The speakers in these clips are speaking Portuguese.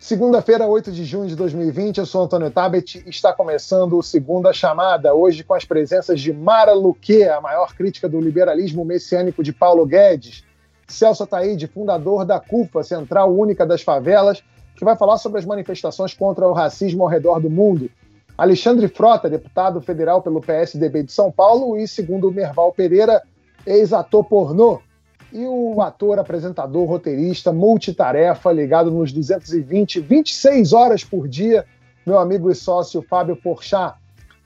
Segunda-feira, 8 de junho de 2020, eu sou Antônio Tabet e está começando o Segunda Chamada, hoje com as presenças de Mara Luque, a maior crítica do liberalismo messiânico de Paulo Guedes, Celso Ataíde, fundador da CUFA, Central Única das Favelas, que vai falar sobre as manifestações contra o racismo ao redor do mundo, Alexandre Frota, deputado federal pelo PSDB de São Paulo, e, segundo Merval Pereira, ex-ator pornô, e o ator, apresentador, roteirista, multitarefa, ligado nos 220, 26 horas por dia, meu amigo e sócio Fábio Porchat.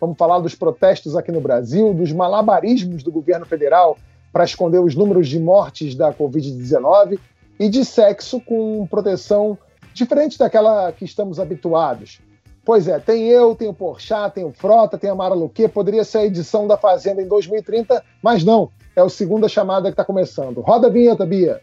Vamos falar dos protestos aqui no Brasil, dos malabarismos do governo federal para esconder os números de mortes da Covid-19 e de sexo com proteção diferente daquela que estamos habituados. Pois é, tem eu, tem o Porchat, tem o Frota, tem a Mara Luque, poderia ser a edição da Fazenda em 2030, mas não. É o segunda chamada que está começando. Roda a vinheta, Bia.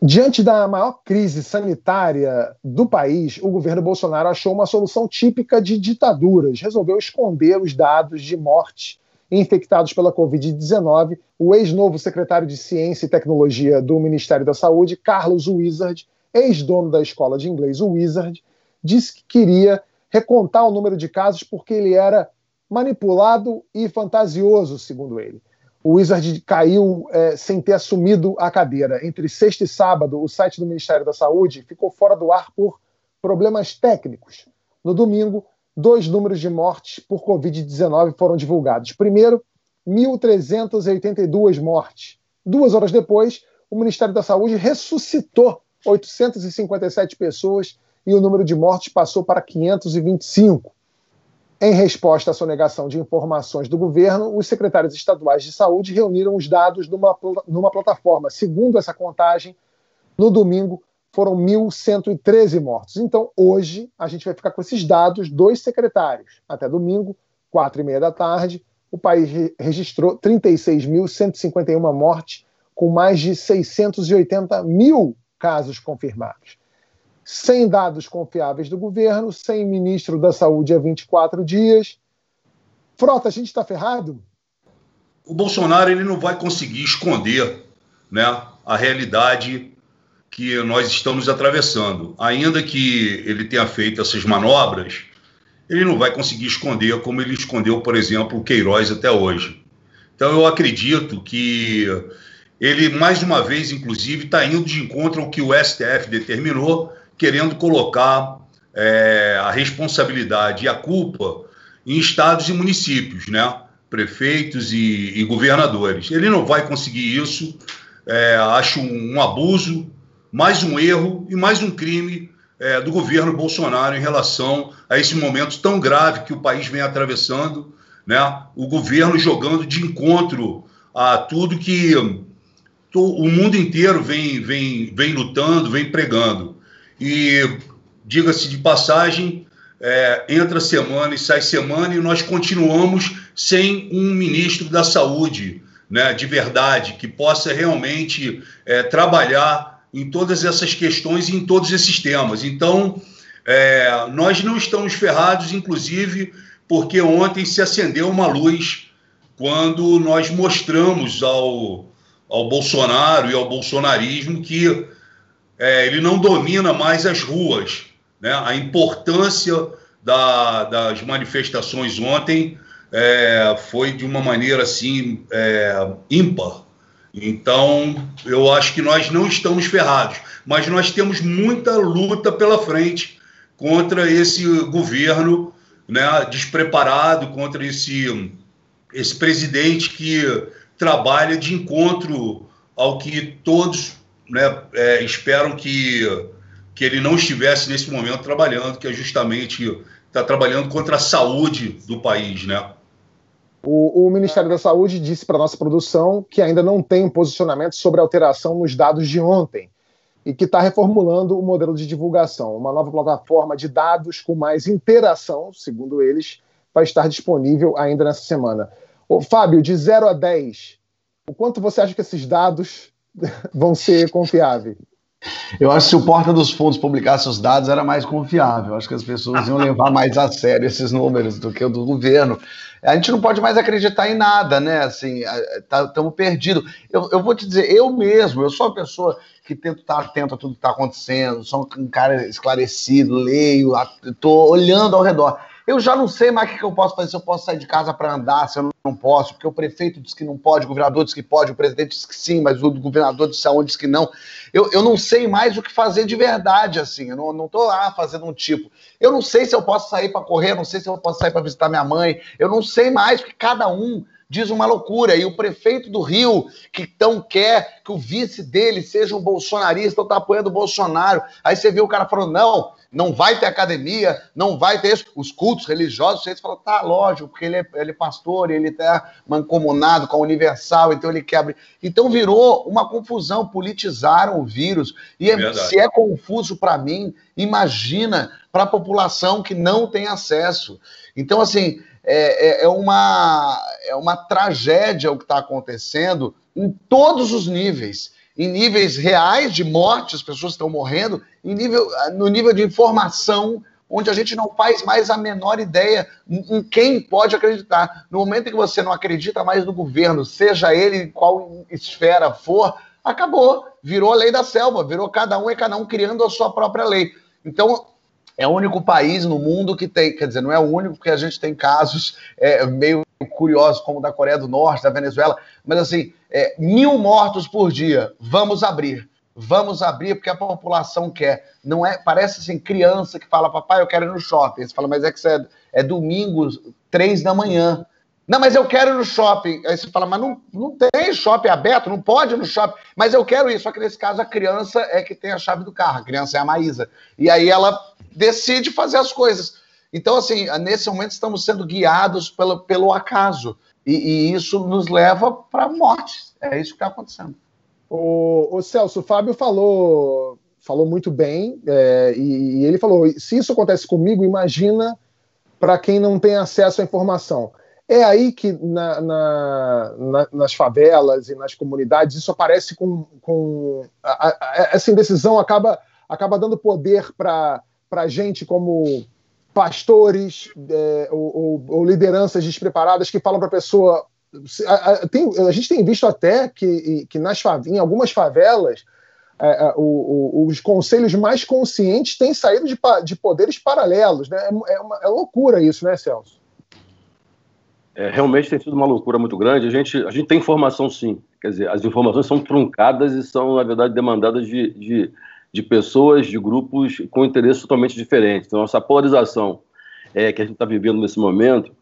Diante da maior crise sanitária do país, o governo Bolsonaro achou uma solução típica de ditaduras. Resolveu esconder os dados de morte infectados pela Covid-19, o ex-novo secretário de Ciência e Tecnologia do Ministério da Saúde, Carlos Wizard, ex-dono da escola de inglês Wizard, disse que queria recontar o número de casos porque ele era manipulado e fantasioso, segundo ele. O Wizard caiu é, sem ter assumido a cadeira. Entre sexta e sábado, o site do Ministério da Saúde ficou fora do ar por problemas técnicos. No domingo, dois números de mortes por Covid-19 foram divulgados. Primeiro, 1.382 mortes. Duas horas depois, o Ministério da Saúde ressuscitou 857 pessoas e o número de mortes passou para 525. Em resposta à sonegação de informações do governo, os secretários estaduais de saúde reuniram os dados numa, numa plataforma. Segundo essa contagem, no domingo, foram 1.113 mortos. Então, hoje, a gente vai ficar com esses dados dos secretários. Até domingo, quatro e meia da tarde, o país registrou 36.151 mortes, com mais de 680 mil casos confirmados. Sem dados confiáveis do governo, sem ministro da Saúde há 24 dias. Frota, a gente está ferrado? O Bolsonaro ele não vai conseguir esconder né, a realidade que nós estamos atravessando. Ainda que ele tenha feito essas manobras, ele não vai conseguir esconder como ele escondeu, por exemplo, o Queiroz até hoje. Então, eu acredito que ele, mais uma vez, inclusive, está indo de encontro ao que o STF determinou, querendo colocar é, a responsabilidade e a culpa em estados e municípios, né? prefeitos e, e governadores. Ele não vai conseguir isso. É, acho um, um abuso mais um erro e mais um crime é, do governo Bolsonaro em relação a esse momento tão grave que o país vem atravessando, né? O governo jogando de encontro a tudo que o mundo inteiro vem, vem, vem lutando, vem pregando. E diga-se de passagem, é, entra semana e sai semana e nós continuamos sem um ministro da saúde, né, de verdade, que possa realmente é, trabalhar em todas essas questões e em todos esses temas. Então, é, nós não estamos ferrados, inclusive, porque ontem se acendeu uma luz quando nós mostramos ao, ao Bolsonaro e ao bolsonarismo que é, ele não domina mais as ruas. Né? A importância da, das manifestações ontem é, foi de uma maneira assim é, ímpar. Então, eu acho que nós não estamos ferrados, mas nós temos muita luta pela frente contra esse governo né, despreparado, contra esse, esse presidente que trabalha de encontro ao que todos né, é, esperam que, que ele não estivesse nesse momento trabalhando, que é justamente está trabalhando contra a saúde do país, né? O, o Ministério da Saúde disse para nossa produção que ainda não tem um posicionamento sobre a alteração nos dados de ontem e que está reformulando o modelo de divulgação. Uma nova plataforma de dados com mais interação, segundo eles, vai estar disponível ainda nessa semana. Ô, Fábio, de 0 a 10, o quanto você acha que esses dados vão ser confiáveis? Eu acho que se o Porta dos Fundos publicasse os dados era mais confiável. Eu acho que as pessoas iam levar mais a sério esses números do que o do governo. A gente não pode mais acreditar em nada, né? Assim, estamos tá, perdidos. Eu, eu, vou te dizer, eu mesmo, eu sou uma pessoa que tento estar atento a tudo que está acontecendo, sou um cara esclarecido, leio, estou olhando ao redor. Eu já não sei mais o que, eu posso fazer, se eu posso sair de casa para andar, se eu não posso, porque o prefeito disse que não pode, o governador disse que pode, o presidente disse que sim, mas o governador disse aonde disse que não. Eu, eu não sei mais o que fazer de verdade, assim. Eu não, não tô lá fazendo um tipo. Eu não sei se eu posso sair para correr, não sei se eu posso sair para visitar minha mãe, eu não sei mais, porque cada um diz uma loucura. E o prefeito do Rio, que tão quer que o vice dele seja um bolsonarista, ou tá apoiando o Bolsonaro. Aí você vê o cara falando, não, não vai ter academia, não vai ter isso. Os cultos religiosos, você fala, tá, lógico, porque ele é, ele é pastor, ele está mancomunado com a Universal, então ele quebra. Então virou uma confusão, politizaram o vírus. E é, se é confuso para mim, imagina para a população que não tem acesso. Então, assim, é, é, é, uma, é uma tragédia o que está acontecendo em todos os níveis. Em níveis reais de morte, as pessoas estão morrendo, em nível, no nível de informação, onde a gente não faz mais a menor ideia em quem pode acreditar. No momento em que você não acredita mais no governo, seja ele em qual esfera for, acabou. Virou a lei da selva, virou cada um e cada um criando a sua própria lei. Então, é o único país no mundo que tem, quer dizer, não é o único, porque a gente tem casos é, meio curiosos, como da Coreia do Norte, da Venezuela, mas assim, é, mil mortos por dia, vamos abrir. Vamos abrir porque a população quer. Não é, parece assim, criança que fala, papai, eu quero ir no shopping. Você fala, mas é que é, é domingo, três da manhã. Não, mas eu quero ir no shopping. Aí você fala, mas não, não tem shopping aberto, não pode ir no shopping. Mas eu quero ir. Só que nesse caso a criança é que tem a chave do carro. A criança é a Maísa. E aí ela decide fazer as coisas. Então, assim, nesse momento estamos sendo guiados pelo, pelo acaso. E, e isso nos leva para a morte. É isso que está acontecendo. O, o, Celso, o Fábio falou, falou muito bem, é, e, e ele falou: se isso acontece comigo, imagina para quem não tem acesso à informação. É aí que na, na, na, nas favelas e nas comunidades isso aparece com. com a, a, essa indecisão acaba, acaba dando poder para gente como pastores é, ou, ou, ou, lideranças despreparadas que falam para a pessoa. A, tem, a, gente tem visto até que, que nas, em algumas favelas é, é, o, o, os conselhos mais conscientes têm saído de, de poderes paralelos. Né? É, é, uma, é loucura isso, né, Celso? É, realmente tem sido uma loucura muito grande. A gente, a gente tem informação, sim. Quer dizer, as informações são truncadas e são, na verdade, demandadas de, de, de pessoas, de grupos com interesses totalmente diferentes. Então, essa polarização é, que a gente está vivendo nesse momento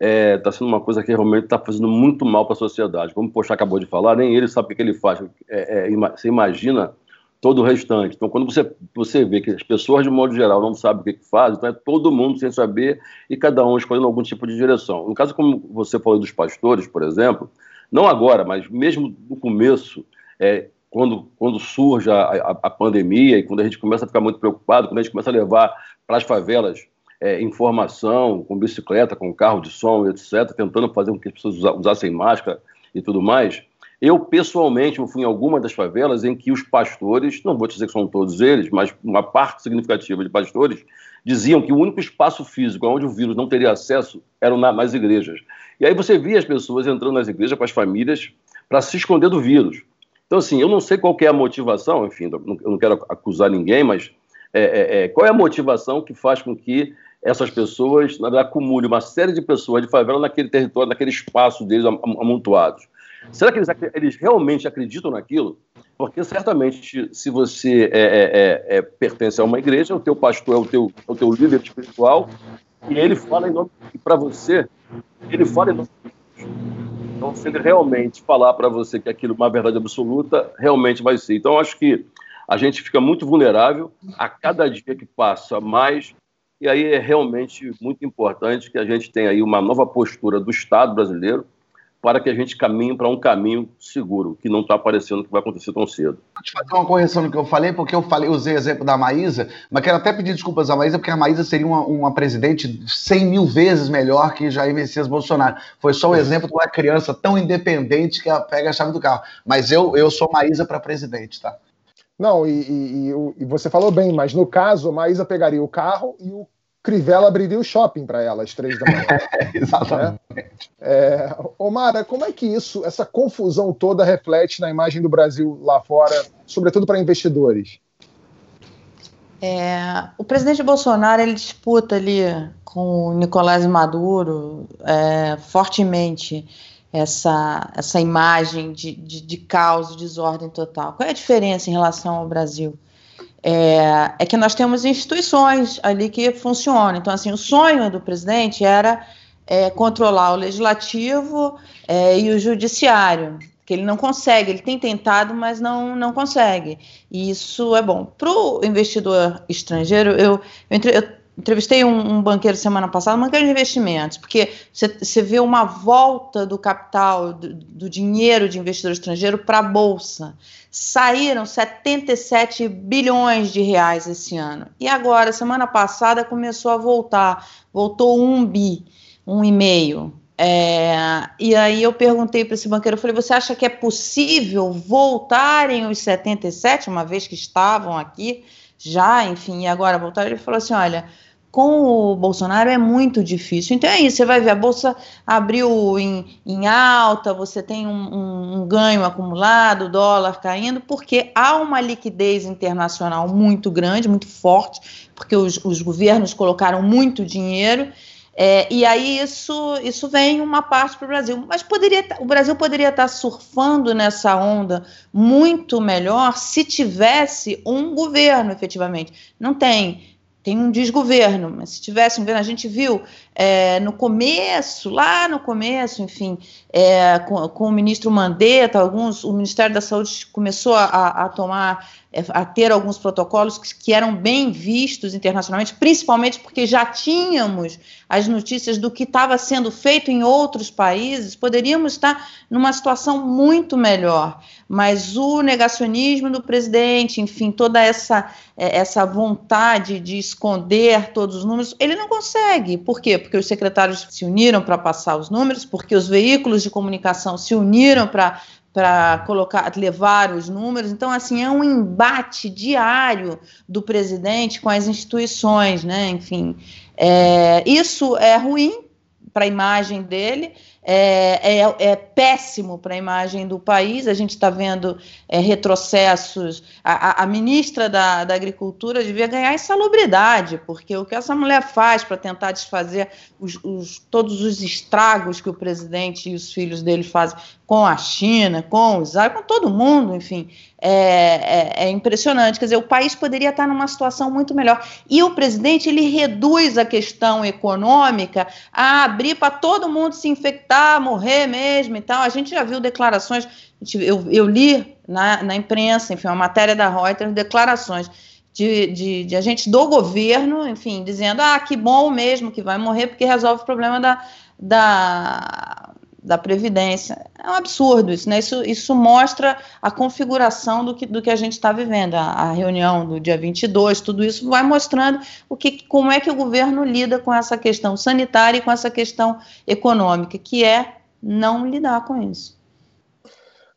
está é, tá sendo uma coisa que realmente está fazendo muito mal para a sociedade. Como o Poxa acabou de falar, nem ele sabe o que ele faz. É, é você imagina todo o restante. Então, quando você, você vê que as pessoas, de modo geral, não sabem o que, que fazem, então é todo mundo sem saber e cada um escolhendo algum tipo de direção. No caso, como você falou dos pastores, por exemplo, não agora, mas mesmo no começo, é, quando, quando surge a, a, a, pandemia e quando a gente começa a ficar muito preocupado, quando a gente começa a levar para as favelas é, informação com bicicleta, com carro de som, etc., tentando fazer com que as pessoas usassem máscara e tudo mais, eu, pessoalmente, fui em alguma das favelas em que os pastores, não vou dizer que são todos eles, mas uma parte significativa de pastores, diziam que o único espaço físico onde o vírus não teria acesso eram nas igrejas. E aí você via as pessoas entrando nas igrejas com as famílias para se esconder do vírus. Então, assim, eu não sei qual é a motivação, enfim, eu não quero acusar ninguém, mas é, é, é, qual é a motivação que faz com que essas pessoas, na verdade, acumulem uma série de pessoas de favela naquele território, naquele espaço deles amontoados? Será que eles, eles realmente acreditam naquilo? Porque certamente, se você é, é, é, é pertence a uma igreja, o teu pastor é o teu, é o teu líder espiritual e ele fala em nome para você, ele fala em nome de Deus. Então, se ele realmente falar para você que aquilo é uma verdade absoluta, realmente vai ser. Então, acho que a gente fica muito vulnerável a cada dia que passa mais e aí é realmente muito importante que a gente tenha aí uma nova postura do Estado brasileiro para que a gente caminhe para um caminho seguro, que não está parecendo que vai acontecer tão cedo. Vou te fazer uma correção no que eu falei, porque eu falei, usei o exemplo da Maísa, mas quero até pedir desculpas à Maísa, porque a Maísa seria uma, uma presidente 100 mil vezes melhor que Jair Messias Bolsonaro. Foi só um exemplo de uma criança tão independente que pega a chave do carro. Mas eu, eu sou Maísa para presidente, tá? Não, e, e, e, você falou bem, mas no caso, a Maísa pegaria o carro e o Crivella abriria o shopping para ela às três da manhã. Exatamente. Né? É, Omara, como é que isso, essa confusão toda reflete na imagem do Brasil lá fora, sobretudo para investidores? É, o presidente Bolsonaro ele disputa ali com o Nicolás Maduro é, fortemente essa, essa imagem de, de, de caos, desordem total. Qual é a diferença em relação ao Brasil? É, é, que nós temos instituições ali que funcionam. Então, assim, o sonho do presidente era é, controlar o legislativo é, e o judiciário, que ele não consegue, ele tem tentado, mas não, não consegue. E isso é bom. Para o investidor estrangeiro, eu, eu, eu entrevistei um, um, banqueiro semana passada, um banqueiro de investimentos, porque você vê uma volta do capital, do, do dinheiro de investidor estrangeiro para a Bolsa. Saíram 77 bilhões de reais esse ano. E agora, semana passada, começou a voltar. Voltou um bi, um e meio. É, e aí eu perguntei para esse banqueiro, eu falei, você acha que é possível voltarem os 77, uma vez que estavam aqui já, enfim, e agora voltaram? Ele falou assim, olha, com o Bolsonaro é muito difícil. Então é isso, você vai ver, a Bolsa abriu em, em alta, você tem um, um, um ganho acumulado, o dólar caindo, porque há uma liquidez internacional muito grande, muito forte, porque os, os governos colocaram muito dinheiro, é, e aí isso, isso vem uma parte para o Brasil. Mas poderia, o Brasil poderia estar surfando nessa onda muito melhor se tivesse um governo, efetivamente. Não tem tem um desgoverno, mas se tivesse um governo, a gente viu é, no começo, lá no começo, enfim, é, com, com, o ministro Mandetta, alguns, o Ministério da Saúde começou a, a tomar a ter alguns protocolos que, que, eram bem vistos internacionalmente, principalmente porque já tínhamos as notícias do que estava sendo feito em outros países, poderíamos estar numa situação muito melhor. Mas o negacionismo do presidente, enfim, toda essa, é, essa vontade de esconder todos os números, ele não consegue. Por quê? Porque os secretários se uniram para passar os números, porque os veículos de comunicação se uniram para para colocar, levar os números. Então, assim, é um embate diário do presidente com as instituições, né? Enfim, é, isso é ruim para a imagem dele, é, é, é péssimo para a imagem do país. A gente está vendo é, retrocessos. A, a, ministra da, da Agricultura devia ganhar insalubridade, porque o que essa mulher faz para tentar desfazer os, os, todos os estragos que o presidente e os filhos dele fazem com a China, com o Israel, com todo mundo, enfim, é, é, é, impressionante. Quer dizer, o país poderia estar numa situação muito melhor. E o presidente ele reduz a questão econômica a abrir para todo mundo se infectar, morrer mesmo e tal. A gente já viu declarações, eu, eu li na, na imprensa, enfim, uma matéria da Reuters, declarações de, de, de, agentes do governo, enfim, dizendo: ah, que bom mesmo que vai morrer porque resolve o problema da, da da Previdência. É um absurdo isso, né? Isso, isso mostra a configuração do que, do que a gente está vivendo. A, a, reunião do dia 22, tudo isso vai mostrando o que, como é que o governo lida com essa questão sanitária e com essa questão econômica, que é não lidar com isso.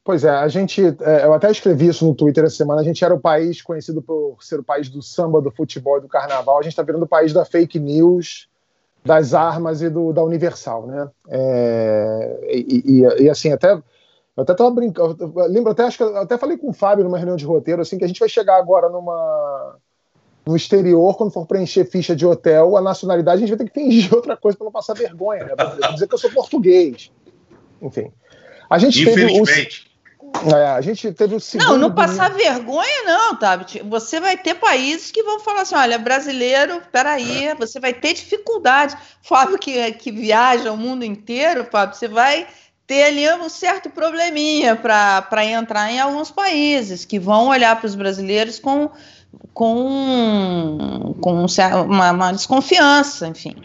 Pois é, a gente, é, eu até escrevi isso no Twitter essa semana, a gente era o país conhecido por ser o país do samba, do futebol e do carnaval, a gente está virando o país da fake news, das armas e do, da Universal, né? É, e, e, e, assim, até eu até estava brincando, lembro até, acho que até falei com o Fábio numa reunião de roteiro, assim, que a gente vai chegar agora numa no exterior, quando for preencher ficha de hotel, a nacionalidade a gente vai ter que fingir outra coisa para não passar vergonha, né? Pra dizer que eu sou português. Enfim. A gente Infelizmente. É, a gente teve o segundo. Não, não passar vergonha, não, Tabit. Você vai ter países que vão falar assim: olha, brasileiro, peraí, você vai ter dificuldade. Fábio, que, que viaja o mundo inteiro, Fábio, você vai ter ali um certo probleminha para entrar em alguns países que vão olhar para os brasileiros com, com, com uma, uma desconfiança, enfim.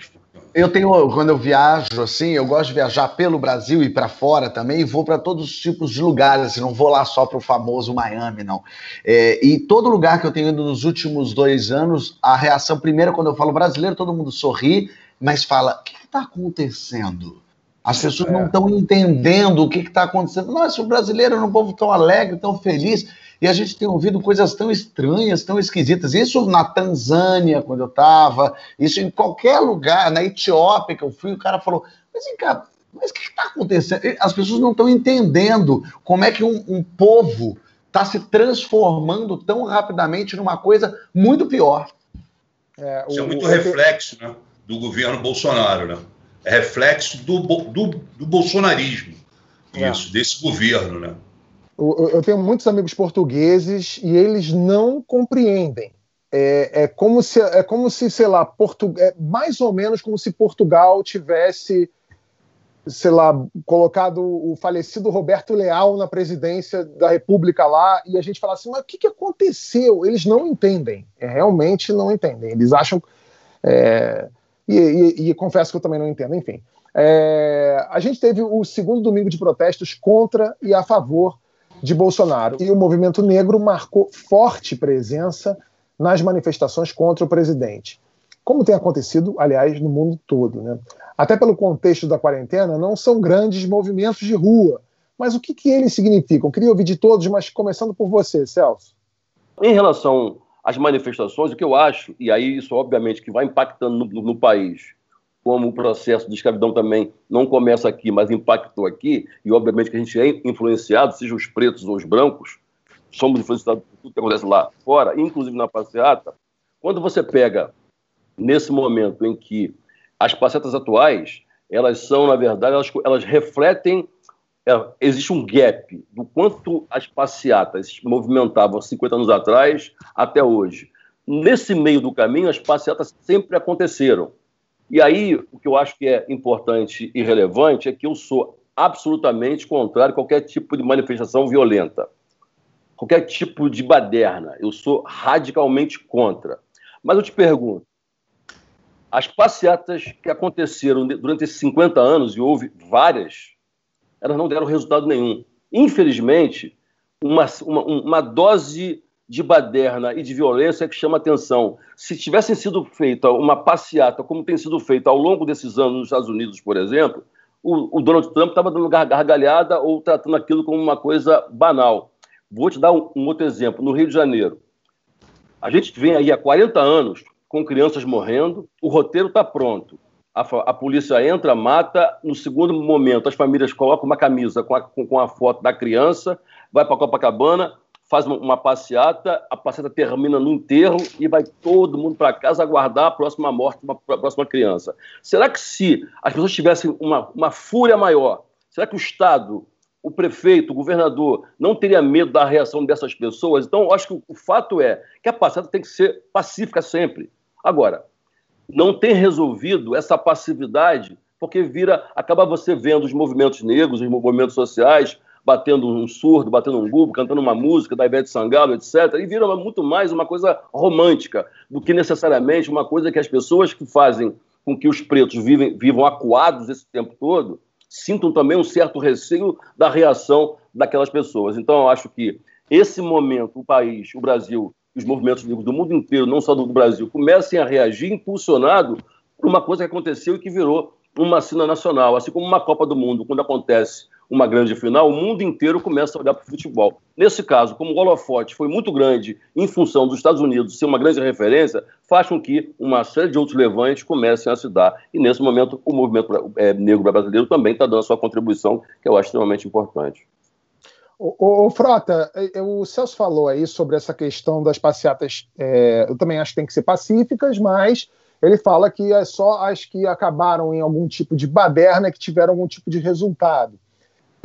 Eu tenho, quando eu viajo, assim, eu gosto de viajar pelo Brasil e para fora também, e vou para todos os tipos de lugares, assim, não vou lá só para o famoso Miami, não. É, e todo lugar que eu tenho ido nos últimos dois anos, a reação, primeiro, quando eu falo brasileiro, todo mundo sorri, mas fala: o que está acontecendo? As pessoas é. não estão entendendo o que está acontecendo. Nossa, o brasileiro é um povo tão alegre, tão feliz. E a gente tem ouvido coisas tão estranhas, tão esquisitas. Isso na Tanzânia, quando eu estava, isso em qualquer lugar, na Etiópia que eu fui, o cara falou: Mas vem cá, mas o que está acontecendo? As pessoas não estão entendendo como é que um, um povo está se transformando tão rapidamente numa coisa muito pior. É, o, Isso é muito o... reflexo né, do governo Bolsonaro, né? É reflexo do, do, do bolsonarismo, é. isso, desse governo, né? Eu tenho muitos amigos portugueses e eles não compreendem. É, é como se, é como se, sei lá, Portu, é mais ou menos como se Portugal tivesse sei lá, colocado o falecido Roberto Leal na presidência da República lá, e a gente fala assim, mas o que, que aconteceu? Eles não entendem, é, realmente não entendem. Eles acham. É, e, e, e, confesso que eu também não entendo, enfim. É, a gente teve o segundo domingo de protestos contra e a favor de Bolsonaro, e o movimento negro marcou forte presença nas manifestações contra o presidente como tem acontecido, aliás, no mundo todo. Né? Até pelo contexto da quarentena, não são grandes movimentos de rua. Mas o que, que eles significam? Queria ouvir de todos, mas começando por você, Celso. Em relação às manifestações, o que eu acho, e aí isso obviamente que vai impactando no, no, no país, como o processo de escravidão também não começa aqui, mas impactou aqui, e obviamente que a gente é influenciado, seja os pretos ou os brancos, somos influenciados por tudo que acontece lá fora, inclusive na passeata. Quando você pega nesse momento em que as passetas atuais, elas são, na verdade, elas, elas refletem, é, existe um gap do quanto as passeatas se movimentavam 50 anos atrás até hoje. Nesse meio do caminho, as passeatas sempre aconteceram. E aí, o que eu acho que é importante e relevante é que eu sou absolutamente contrário a qualquer tipo de manifestação violenta, qualquer tipo de baderna. Eu sou radicalmente contra. Mas eu te pergunto, as passeatas que aconteceram durante esses 50 anos, e houve várias, elas não deram resultado nenhum. Infelizmente, uma, uma, uma dose de baderna e de violência que chama atenção. Se tivessem sido feita uma passeata, como tem sido feita ao longo desses anos nos Estados Unidos, por exemplo, o, o Donald Trump estava dando gargalhada ou tratando aquilo como uma coisa banal. Vou te dar um, um outro exemplo. No Rio de Janeiro, a gente vem aí há 40 anos com crianças morrendo, o roteiro está pronto. A, a, polícia entra, mata. No segundo momento, as famílias colocam uma camisa com a, com, com a foto da criança, vai para Copacabana, faz uma, passeata, a passeata termina no enterro e vai todo mundo para casa aguardar a próxima morte da próxima criança. Será que se as pessoas tivessem uma, uma fúria maior, será que o Estado o prefeito, o governador, não teria medo da reação dessas pessoas. Então, acho que o fato é que a passeata tem que ser pacífica sempre. Agora, não tem resolvido essa passividade, porque vira, acaba você vendo os movimentos negros, os movimentos sociais, batendo um surdo, batendo um gubo, cantando uma música da Ivete Sangalo, etc. E vira muito mais uma coisa romântica do que necessariamente uma coisa que as pessoas que fazem com que os pretos vivem, vivam acuados esse tempo todo sintam também um certo receio da reação daquelas pessoas. Então, eu acho que esse momento, o país, o Brasil, os movimentos negros do mundo inteiro, não só do Brasil, comecem a reagir impulsionado por uma coisa que aconteceu e que virou uma cena nacional. Assim como uma Copa do Mundo, quando acontece uma grande final, o mundo inteiro começa a olhar para o futebol. Nesse caso, como o holofote foi muito grande em função dos Estados Unidos ser uma grande referência, faz com que uma série de outros levantes comecem a se dar. E nesse momento, o movimento é, negro brasileiro também está dando a sua contribuição, que eu acho extremamente importante. O, o, Frota, é, é, o Celso falou aí sobre essa questão das passeatas. É, eu também acho que tem que ser pacíficas, mas ele fala que é só as que acabaram em algum tipo de baderna que tiveram algum tipo de resultado.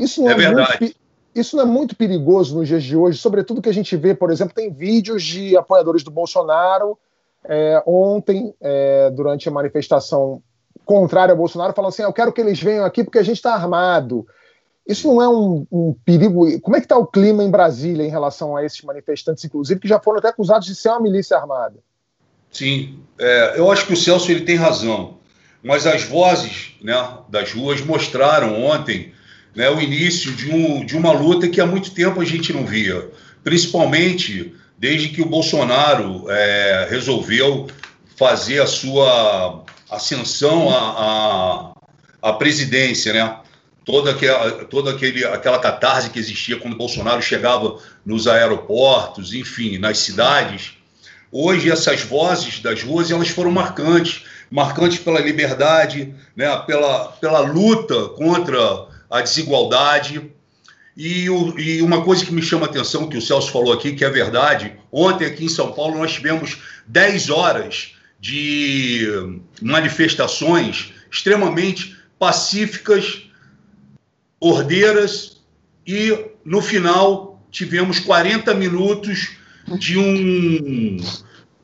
Isso não é, é verdade. Muito, isso não é muito perigoso nos dias de hoje, sobretudo que a gente vê, por exemplo, tem vídeos de apoiadores do Bolsonaro é, ontem, é, durante a manifestação contrária ao Bolsonaro, falando assim: eu quero que eles venham aqui porque a gente está armado. Isso não é um, um perigo? Como é que está o clima em Brasília em relação a esses manifestantes, inclusive, que já foram até acusados de ser uma milícia armada? Sim, é, eu acho que o Celso ele tem razão, mas as vozes né, das ruas mostraram ontem né, o início de, um, de uma luta que há muito tempo a gente não via, principalmente desde que o Bolsonaro é, resolveu fazer a sua ascensão à, à, à presidência, né? toda, aquela, toda aquele, aquela catarse que existia quando Bolsonaro chegava nos aeroportos, enfim, nas cidades. Hoje essas vozes das ruas elas foram marcantes, marcantes pela liberdade, né, pela, pela luta contra a desigualdade. E, o, e, uma coisa que me chama a atenção, que o Celso falou aqui, que é verdade, ontem aqui em São Paulo nós tivemos 10 horas de manifestações extremamente pacíficas, ordeiras, e no final tivemos 40 minutos de um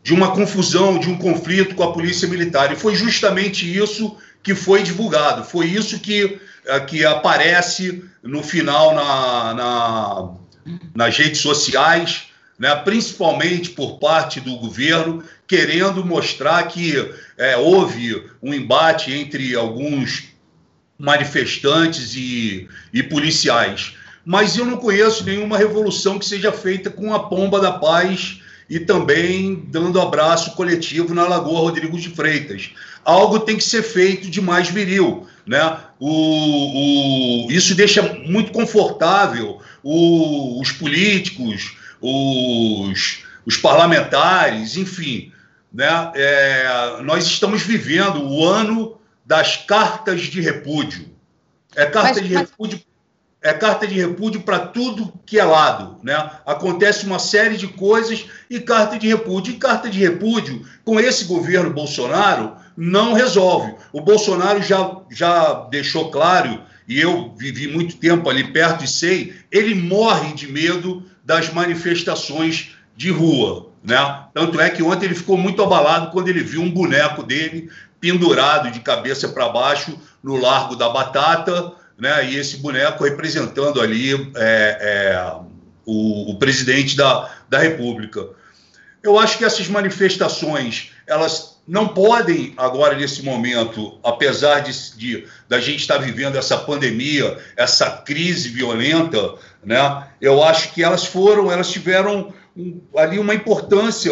de uma confusão, de um conflito com a polícia militar. E foi justamente isso que foi divulgado, foi isso que, que aparece no final na, na nas redes sociais, né, principalmente por parte do governo, querendo mostrar que é, houve um embate entre alguns manifestantes e, e policiais. Mas eu não conheço nenhuma revolução que seja feita com a pomba da paz e também dando abraço coletivo na Lagoa Rodrigo de Freitas. Algo tem que ser feito de mais viril. Né? O, o isso deixa muito confortável o, os políticos, os, os parlamentares, enfim. Né? É, nós estamos vivendo o ano das cartas de repúdio. É carta mas, de repúdio é carta de repúdio para tudo que é lado. Né? Acontece uma série de coisas e carta de repúdio. E carta de repúdio, com esse governo Bolsonaro, não resolve. O Bolsonaro já, já deixou claro, e eu vivi muito tempo ali perto e sei, ele morre de medo das manifestações de rua. Né? Tanto é que ontem ele ficou muito abalado quando ele viu um boneco dele pendurado de cabeça para baixo no Largo da Batata né? E esse boneco representando ali é, é, o, o, presidente da, da República. Eu acho que essas manifestações elas não podem agora nesse momento, apesar de, de da gente estar vivendo essa pandemia, essa crise violenta, né? Eu acho que elas foram, elas tiveram um, ali uma importância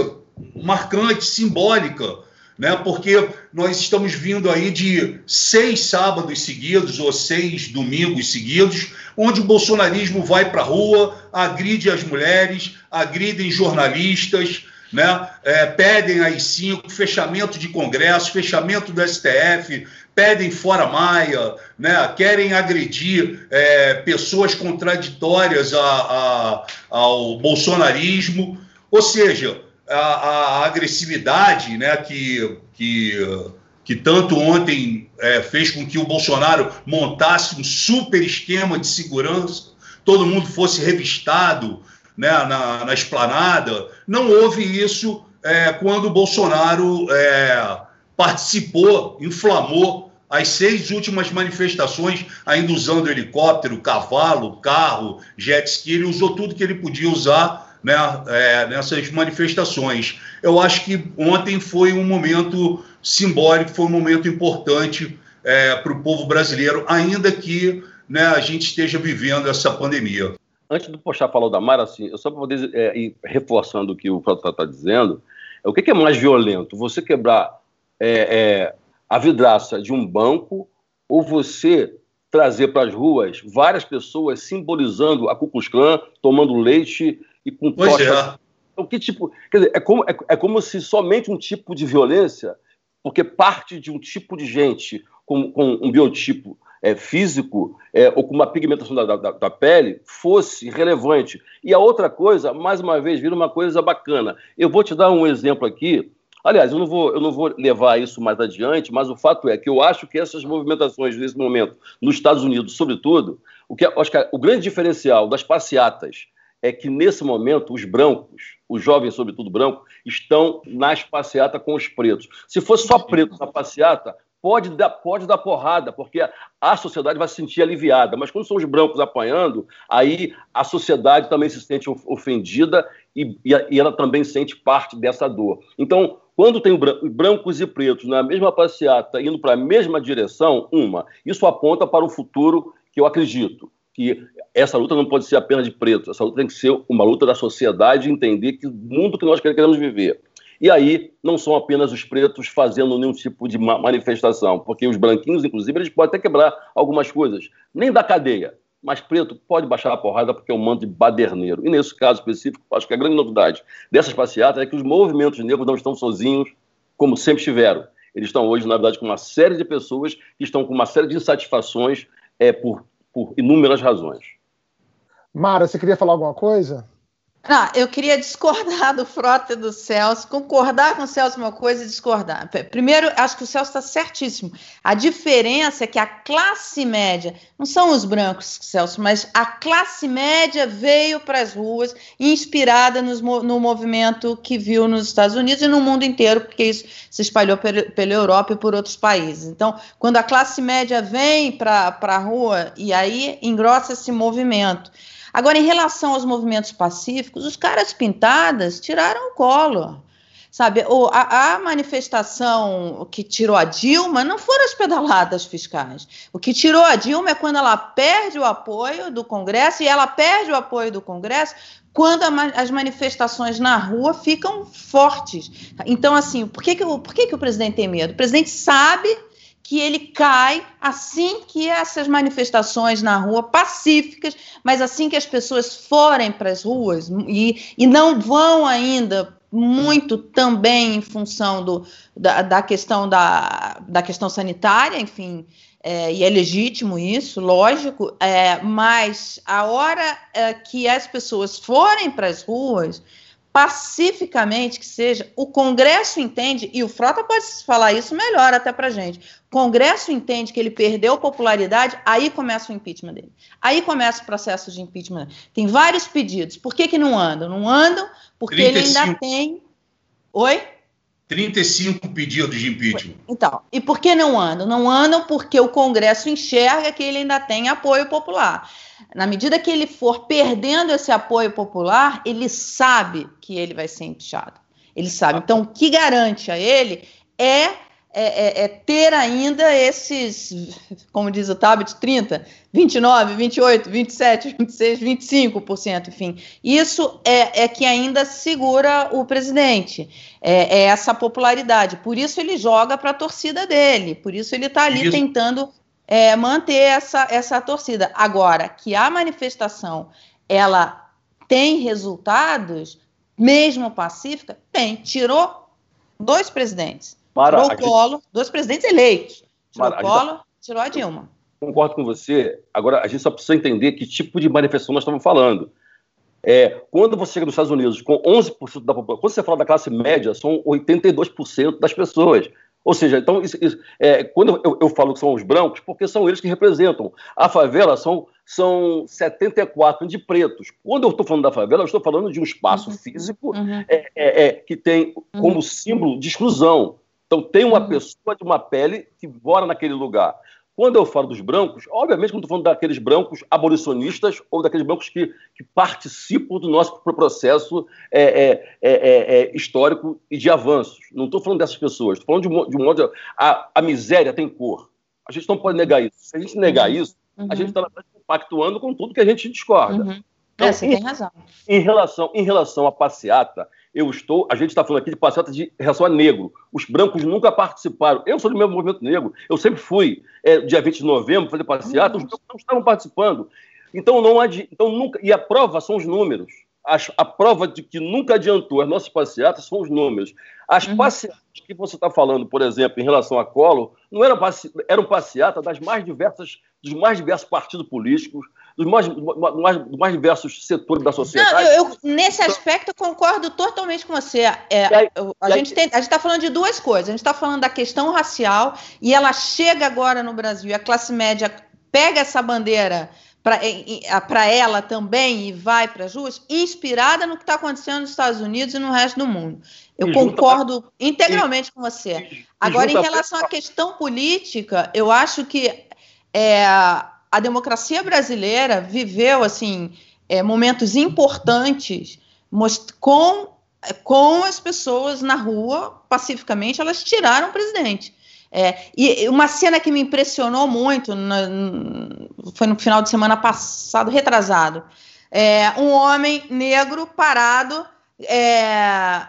marcante, simbólica né? Porque nós estamos vindo aí de seis sábados seguidos ou seis domingos seguidos, onde o bolsonarismo vai para a rua, agride as mulheres, agridem jornalistas, né? É, pedem aí cinco fechamento de Congresso, fechamento do STF, pedem fora Maia, né? querem agredir é, pessoas contraditórias a, a, ao bolsonarismo. Ou seja, a, a agressividade né, que, que, que tanto ontem é, fez com que o Bolsonaro montasse um super esquema de segurança, todo mundo fosse revistado né, na, na esplanada. Não houve isso é, quando o Bolsonaro é, participou, inflamou as seis últimas manifestações, ainda usando helicóptero, cavalo, carro, jet ski, ele usou tudo que ele podia usar né, é, nessas manifestações. Eu acho que ontem foi um momento simbólico, foi um momento importante é, para o povo brasileiro, ainda que né, a gente esteja vivendo essa pandemia. Antes do Pochá falar da Mara, assim, eu só para poder é, ir reforçando o que o Frota está dizendo, o que, que, é mais violento? Você quebrar é, é, a vidraça de um banco ou você trazer para as ruas várias pessoas simbolizando a Ku Klux Klan, tomando leite e com pois tocha. É. Então, que tipo, quer dizer, é como, é, é como se somente um tipo de violência, porque parte de um tipo de gente com, com um biotipo é, físico é, ou com uma pigmentação da, da, da, pele fosse relevante. E a outra coisa, mais uma vez, vira uma coisa bacana. Eu vou te dar um exemplo aqui. Aliás, eu não vou, eu não vou levar isso mais adiante, mas o fato é que eu acho que essas movimentações nesse momento, nos Estados Unidos, sobretudo, o que acho que o grande diferencial das passeatas é que, nesse momento, os brancos, os jovens, sobretudo brancos, estão nas passeatas com os pretos. Se fosse só preto na passeata, pode dar, pode dar porrada, porque a sociedade vai se sentir aliviada. Mas quando são os brancos apanhando, aí a sociedade também se sente ofendida e, e ela também sente parte dessa dor. Então, quando tem brancos e pretos na mesma passeata, indo para a mesma direção, uma, isso aponta para um futuro que eu acredito que essa luta não pode ser apenas de preto, essa luta tem que ser uma luta da sociedade entender que o mundo que nós queremos viver. E aí não são apenas os pretos fazendo nenhum tipo de manifestação, porque os branquinhos, inclusive, eles podem até quebrar algumas coisas, nem da cadeia, mas preto pode baixar a porrada porque é um manto de baderneiro. E nesse caso específico, acho que a grande novidade dessas passeatas é que os movimentos negros não estão sozinhos, como sempre estiveram. Eles estão hoje, na verdade, com uma série de pessoas que estão com uma série de insatisfações é, por, por inúmeras razões. Mara, você queria falar alguma coisa? Não, eu queria discordar do Frota e do Celso, concordar com o Celso uma coisa e discordar. Primeiro, acho que o Celso está certíssimo. A diferença é que a classe média, não são os brancos, Celso, mas a classe média veio para as ruas inspirada nos, no movimento que viu nos Estados Unidos e no mundo inteiro, porque isso se espalhou pela Europa e por outros países. Então, quando a classe média vem para a rua, e aí engrossa esse movimento. Agora, em relação aos movimentos pacíficos, os caras pintadas tiraram o colo. Sabe, o, a, a, manifestação que tirou a Dilma não foram as pedaladas fiscais. O que tirou a Dilma é quando ela perde o apoio do Congresso, e ela perde o apoio do Congresso quando as manifestações na rua ficam fortes. Então, assim, por que, que, por que, que o presidente tem medo? O presidente sabe que ele cai assim que essas manifestações na rua pacíficas, mas assim que as pessoas forem para as ruas e, e não vão ainda muito também em função do, da, da questão da, da questão sanitária, enfim, é, e é legítimo isso, lógico, é, mas a hora é, que as pessoas forem para as ruas, pacificamente que seja, o Congresso entende, e o Frota pode falar isso melhor até para gente, o Congresso entende que ele perdeu popularidade, aí começa o impeachment dele. Aí começa o processo de impeachment. Tem vários pedidos. Por que, que não andam? Não andam porque 35. ele ainda tem... Oi? 35 pedidos de impeachment. Então, e por que não andam? Não andam porque o Congresso enxerga que ele ainda tem apoio popular. Na medida que ele for perdendo esse apoio popular, ele sabe que ele vai ser empichado. Ele sabe. Então, o que garante a ele é é, é, é, ter ainda esses, como diz o Tabet, 30, 29, 28, 27, 26, 25%, enfim. Isso é, é que ainda segura o presidente, é, é essa popularidade. Por isso ele joga para a torcida dele, por isso ele está ali isso. tentando é, manter essa, essa torcida. Agora, que a manifestação ela tem resultados, mesmo pacífica, tem. Tirou dois presidentes Mara, tirou o Collor, gente... dois presidentes eleitos. Tirou Mara, o Collor, tá... tirou a Dilma. Concordo com você. Agora, a gente só precisa entender que tipo de manifestação nós estamos falando. É, quando você chega nos Estados Unidos com 11% da população, quando você fala da classe média, são 82% das pessoas. Ou seja, então, isso, isso, é, quando eu, eu, falo que são os brancos, porque são eles que representam. A favela são, são 74 de pretos. Quando eu estou falando da favela, eu estou falando de um espaço uhum. físico uhum. É, é, é que tem como uhum. símbolo de exclusão. Então, tem uma uhum. pessoa de uma pele que mora naquele lugar. Quando eu falo dos brancos, obviamente que não estou falando daqueles brancos abolicionistas ou daqueles brancos que, que participam do nosso processo é, é, é, é, é histórico e de avanços. Não estou falando dessas pessoas. Estou falando de um, de um modo. A, a miséria tem cor. A gente não pode negar isso. Se a gente negar uhum. isso, uhum. a gente está compactuando com tudo que a gente discorda. Uhum. Então, é, você em, tem razão. Em relação, em relação à passeata, eu estou, a gente está falando aqui de passeata de relação a negro. Os brancos nunca participaram. Eu sou do mesmo movimento negro, eu sempre fui, é, dia 20 de novembro, fazer passeata, os brancos não estavam participando. Então, não adi... então nunca. E a prova são os números. As, a prova de que nunca adiantou as nossas passeatas são os números. As uhum. passeatas que você está falando, por exemplo, em relação a Collor, não eram, passe... eram passeatas das mais diversas, dos mais diversos partidos políticos, dos mais, mais, mais diversos setores da sociedade. Não, eu, eu, nesse aspecto, eu concordo totalmente com você. É, aí, a, gente está falando de duas coisas. A gente está falando da questão racial e ela chega agora no Brasil e a classe média pega essa bandeira para ela também e vai para as ruas, inspirada no que está acontecendo nos Estados Unidos e no resto do mundo. Eu concordo integralmente e, com você. Agora, em relação à questão política, eu acho que é, a democracia brasileira viveu assim é, momentos importantes com, com as pessoas na rua, pacificamente, elas tiraram o presidente. É, e uma cena que me impressionou muito foi no final de semana passado, retrasado. É, um homem negro parado é,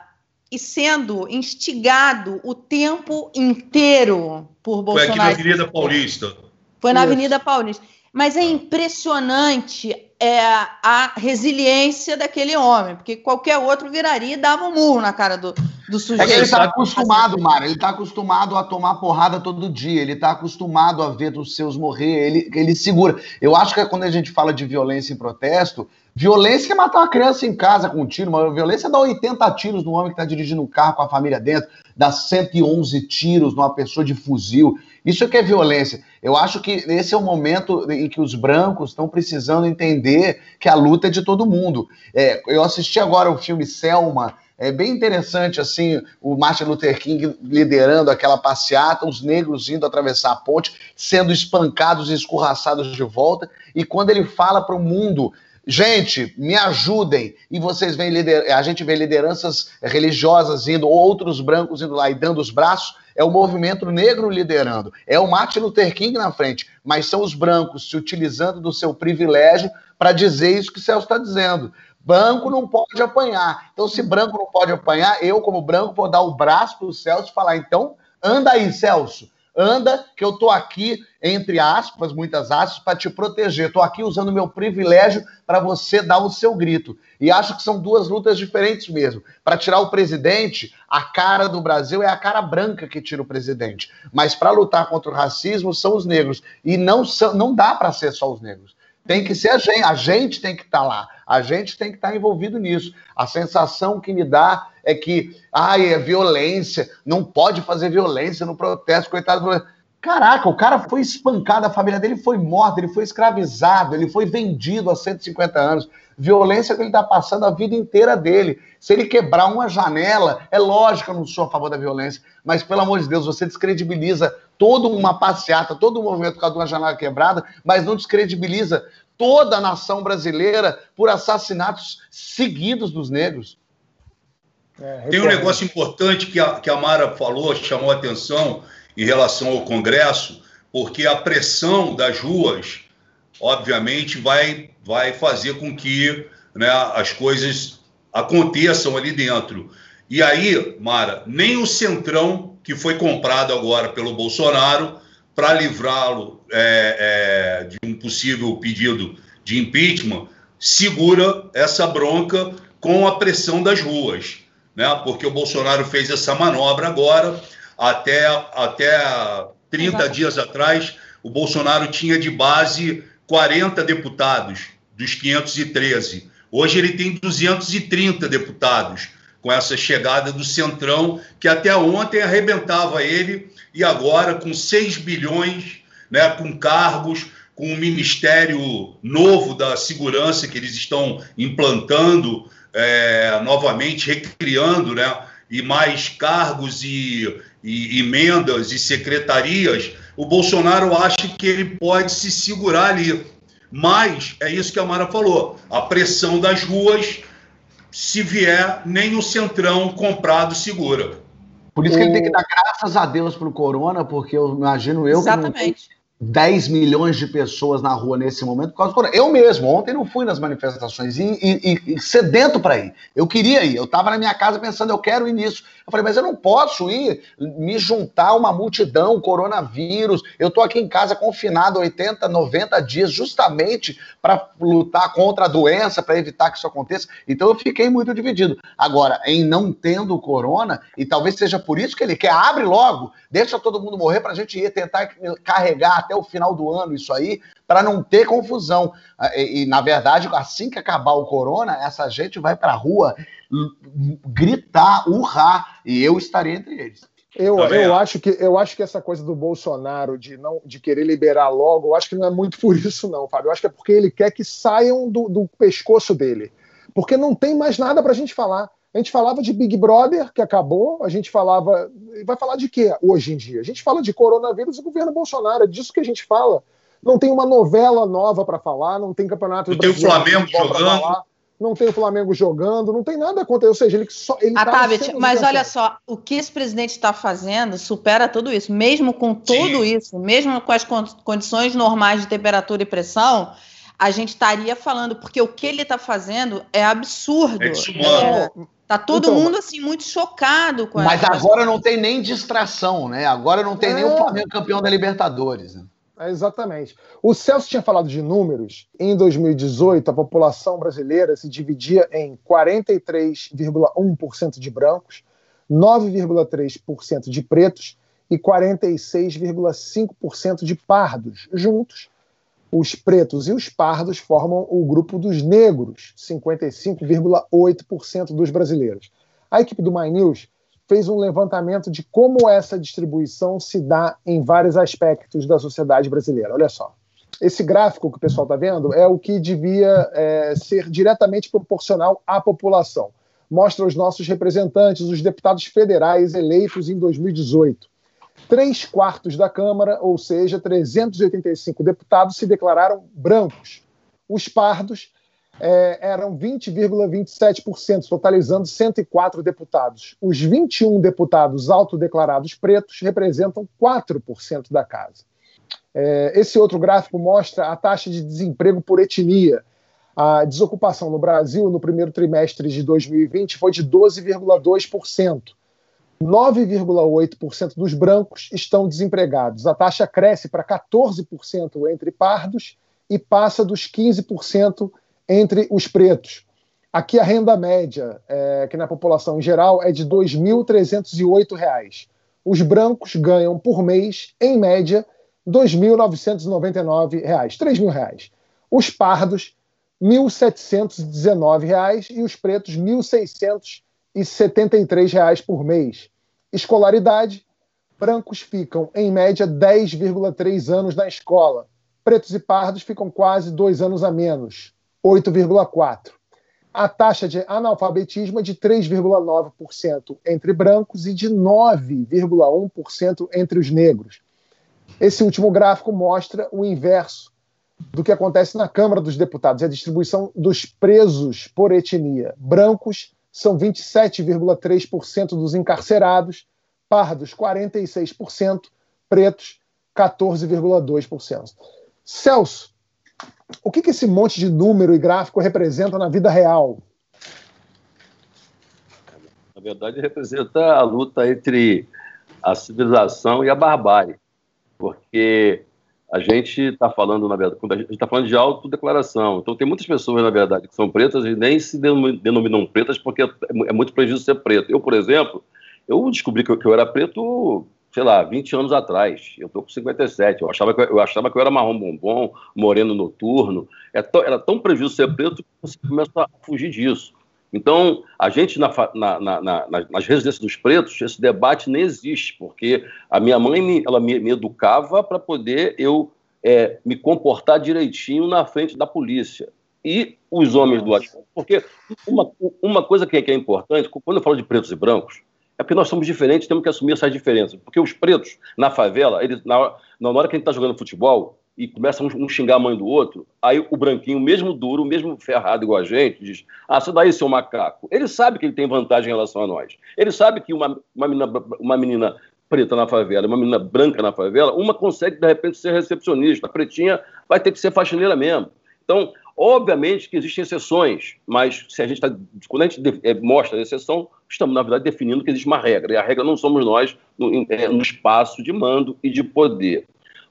e sendo instigado o tempo inteiro por Bolsonaro. Foi aqui na Avenida Paulista. Foi na Avenida Paulista. Mas é impressionante é, a resiliência daquele homem, porque qualquer outro viraria e dava um murro na cara do, do sujeito. É que ele está acostumado, Mara, ele está acostumado a tomar porrada todo dia, ele está acostumado a ver os seus morrer, ele, ele segura. Eu acho que quando a gente fala de violência em protesto, violência é matar uma criança em casa com um tiro, mas violência é dar 80 tiros no homem que está dirigindo um carro com a família dentro, dar 111 tiros numa pessoa de fuzil. Isso é que é violência. Eu acho que esse é o momento em que os brancos estão precisando entender que a luta é de todo mundo. É, eu assisti agora o filme Selma, é bem interessante, assim, o Martin Luther King liderando aquela passeata, os negros indo atravessar a ponte, sendo espancados e escorraçados de volta, e quando ele fala para o mundo Gente, me ajudem. E vocês veem a gente vê lideranças religiosas indo, outros brancos indo lá e dando os braços. É o movimento negro liderando. É o Martin Luther King na frente. Mas são os brancos se utilizando do seu privilégio para dizer isso que o Celso está dizendo. Branco não pode apanhar. Então, se branco não pode apanhar, eu, como branco, vou dar o braço para o Celso e falar: então, anda aí, Celso anda, que eu tô aqui, entre aspas, muitas aspas, para te proteger. Tô aqui usando meu privilégio para você dar o seu grito. E acho que são duas lutas diferentes mesmo. Para tirar o presidente, a cara do Brasil é a cara branca que tira o presidente. Mas para lutar contra o racismo são os negros. E não, são, não dá para ser só os negros. Tem que ser a gente, a gente tem que estar tá lá, a gente tem que estar tá envolvido nisso. A sensação que me dá é que, ai, é violência, não pode fazer violência no protesto, coitado do. Caraca, o cara foi espancado, a família dele foi morta, ele foi escravizado, ele foi vendido há 150 anos. Violência que ele está passando a vida inteira dele. Se ele quebrar uma janela, é lógico eu não sou a favor da violência, mas pelo amor de Deus, você descredibiliza toda uma passeata, todo um movimento por causa de uma janela quebrada, mas não descredibiliza toda a nação brasileira por assassinatos seguidos dos negros. É, Tem um negócio importante que a, que a Mara falou, chamou a atenção em relação ao Congresso, porque a pressão das ruas, obviamente, vai, vai fazer com que né, as coisas aconteçam ali dentro. E aí, Mara, nem o Centrão, que foi comprado agora pelo Bolsonaro, para livrá-lo é, é, de um possível pedido de impeachment, segura essa bronca com a pressão das ruas né? Porque o Bolsonaro fez essa manobra agora, até, até 30 Exato. dias atrás, o Bolsonaro tinha de base 40 deputados dos 513. Hoje ele tem 230 deputados, com essa chegada do Centrão, que até ontem arrebentava ele, e agora com 6 bilhões, né, com cargos, com o Ministério Novo da Segurança que eles estão implantando, é, novamente recriando, né? E mais cargos e, e emendas e secretarias, o Bolsonaro acha que ele pode se segurar ali. Mas é isso que a Mara falou: a pressão das ruas, se vier, nem o centrão comprado segura. Por isso que ele tem que dar graças a Deus pro Corona, porque eu imagino eu Exatamente. 10 milhões de pessoas na rua nesse momento por causa do corona. Eu mesmo, ontem não fui nas manifestações e, e, e sedento para ir. Eu queria ir, eu estava na minha casa pensando, eu quero ir nisso. Eu falei, mas eu não posso ir me juntar a uma multidão, coronavírus. Eu estou aqui em casa confinado 80, 90 dias, justamente para lutar contra a doença, para evitar que isso aconteça. Então eu fiquei muito dividido. Agora, em não tendo o corona, e talvez seja por isso que ele quer, abre logo, deixa todo mundo morrer para a gente ir tentar carregar até o final do ano isso aí, para não ter confusão. Ah, e, e, na verdade, assim que acabar o corona, essa gente vai para a rua gritar, urrar, e eu estarei entre eles. Eu, eu, acho que, eu acho que essa coisa do Bolsonaro de não de querer liberar logo, eu acho que não é muito por isso, não, Fábio. Eu acho que é porque ele quer que saiam do, do pescoço dele. Porque não tem mais nada para a gente falar. A gente falava de Big Brother, que acabou, a gente falava. Vai falar de quê hoje em dia? A gente fala de coronavírus e governo Bolsonaro, é disso que a gente fala. Não tem uma novela nova para falar, não tem campeonato Não tem o Flamengo jogando. não tem o Flamengo jogando, não tem nada acontecendo. Ou seja, ele só. Ele ah, tá, mas olha só, o que esse presidente está fazendo supera tudo isso. Mesmo com tudo Sim. isso, mesmo com as condições normais de temperatura e pressão, a gente estaria falando, porque o que ele está fazendo é absurdo. É é, tá todo então, mundo assim muito chocado com Mas agora não tem nem distração, né? Agora não tem é. nem o Flamengo campeão da Libertadores. Né? É, exatamente. O Celso tinha falado de números. Em 2018, a população brasileira se dividia em 43,1% de brancos, 9,3% de pretos e 46,5% de pardos. Juntos, os pretos e os pardos formam o grupo dos negros, 55,8% dos brasileiros. A equipe do My News fez um levantamento de como essa distribuição se dá em vários aspectos da sociedade brasileira. Olha só. Esse gráfico que o pessoal está vendo é o que devia é, ser diretamente proporcional à população. Mostra os nossos representantes, os deputados federais eleitos em 2018. Três quartos da Câmara, ou seja, 385 deputados, se declararam brancos. Os pardos é, eram 20,27%, totalizando 104 deputados. Os 21 deputados autodeclarados pretos representam 4% da casa. É, esse outro gráfico mostra a taxa de desemprego por etnia. A desocupação no Brasil no primeiro trimestre de 2020 foi de 12,2%. 9,8% dos brancos estão desempregados. A taxa cresce para 14% entre pardos e passa dos 15% entre os pretos. Aqui a renda média, é, que na população em geral é de R$ 2.308. Os brancos ganham por mês, em média, R$ 2.999, R$ 3.000. Os pardos, R$ 1.719 e os pretos, R$ 1.673 por mês. Escolaridade, brancos ficam, em média, 10,3 anos na escola. Pretos e pardos ficam quase dois anos a menos, 8,4%. A taxa de analfabetismo é de 3,9% entre brancos e de 9,1% entre os negros. Esse último gráfico mostra o inverso do que acontece na Câmara dos Deputados, a distribuição dos presos por etnia. Brancos são 27,3% dos encarcerados, pardos 46%, pretos 14,2%. Celso, o que, que esse monte de número e gráfico representa na vida real? Na verdade, representa a luta entre a civilização e a barbárie, porque a gente está falando, na verdade, a gente está falando de autodeclaração. Então, tem muitas pessoas, na verdade, que são pretas e nem se denominam pretas porque é muito prejuízo ser preto. Eu, por exemplo, eu descobri que eu, que eu era preto sei lá, 20 anos atrás. Eu estou com 57. Eu achava, que, eu achava que eu era marrom bombom, moreno noturno. É tão, era tão prejuízo ser preto que você começa a fugir disso. Então, a gente, na, na, na, nas residências dos pretos, esse debate nem existe, porque a minha mãe me, ela me, me educava para poder eu é, me comportar direitinho na frente da polícia. E os homens do asfalto. Porque uma, uma coisa que é, que é importante, quando eu falo de pretos e brancos, é porque nós somos diferentes, temos que assumir essas diferenças. Porque os pretos, na favela, eles, na, na hora que a gente está jogando futebol e começa um, um xingar a mãe do outro, aí o branquinho, mesmo duro, mesmo ferrado igual a gente, diz: Ah, você daí, seu macaco. Ele sabe que ele tem vantagem em relação a nós. Ele sabe que uma, uma, menina, uma menina preta na favela, uma menina branca na favela, uma consegue, de repente, ser recepcionista. A pretinha vai ter que ser faxineira mesmo. Então, Obviamente que existem exceções, mas se a gente tá, quando a gente é, mostra a exceção, estamos, na verdade, definindo que existe uma regra, e a regra não somos nós no, é, no espaço de mando e de poder.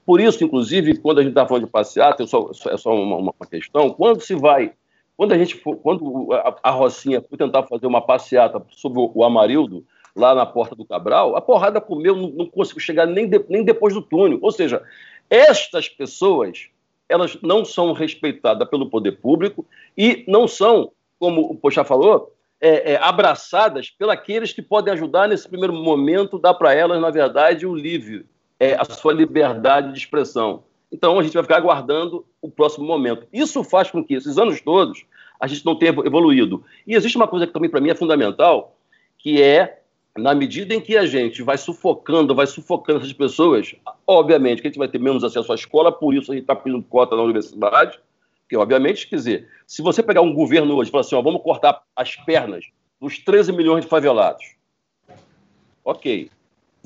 Por isso, inclusive, quando a gente está falando de passeata, é só, é só uma, uma, questão, quando se vai, quando a gente quando a, a Rocinha foi tentar fazer uma passeata sobre o, o Amarildo, lá na porta do Cabral, a porrada comeu, não, não conseguiu chegar nem, de, nem depois do túnel. Ou seja, estas pessoas elas não são respeitadas pelo poder público e não são, como o Pochá falou, é, é, abraçadas pelos que podem ajudar nesse primeiro momento, dar para elas, na verdade, o livre, é, a sua liberdade de expressão. Então, a gente vai ficar aguardando o próximo momento. Isso faz com que, esses anos todos, a gente não tenha evoluído. E existe uma coisa que também, para mim, é fundamental, que é na medida em que a gente vai sufocando, vai sufocando essas pessoas, obviamente que a gente vai ter menos acesso à escola, por isso a gente está pedindo cota na universidade, que obviamente, quer dizer, se você pegar um governo hoje e falar assim, ó, vamos cortar as pernas dos 13 milhões de favelados, ok,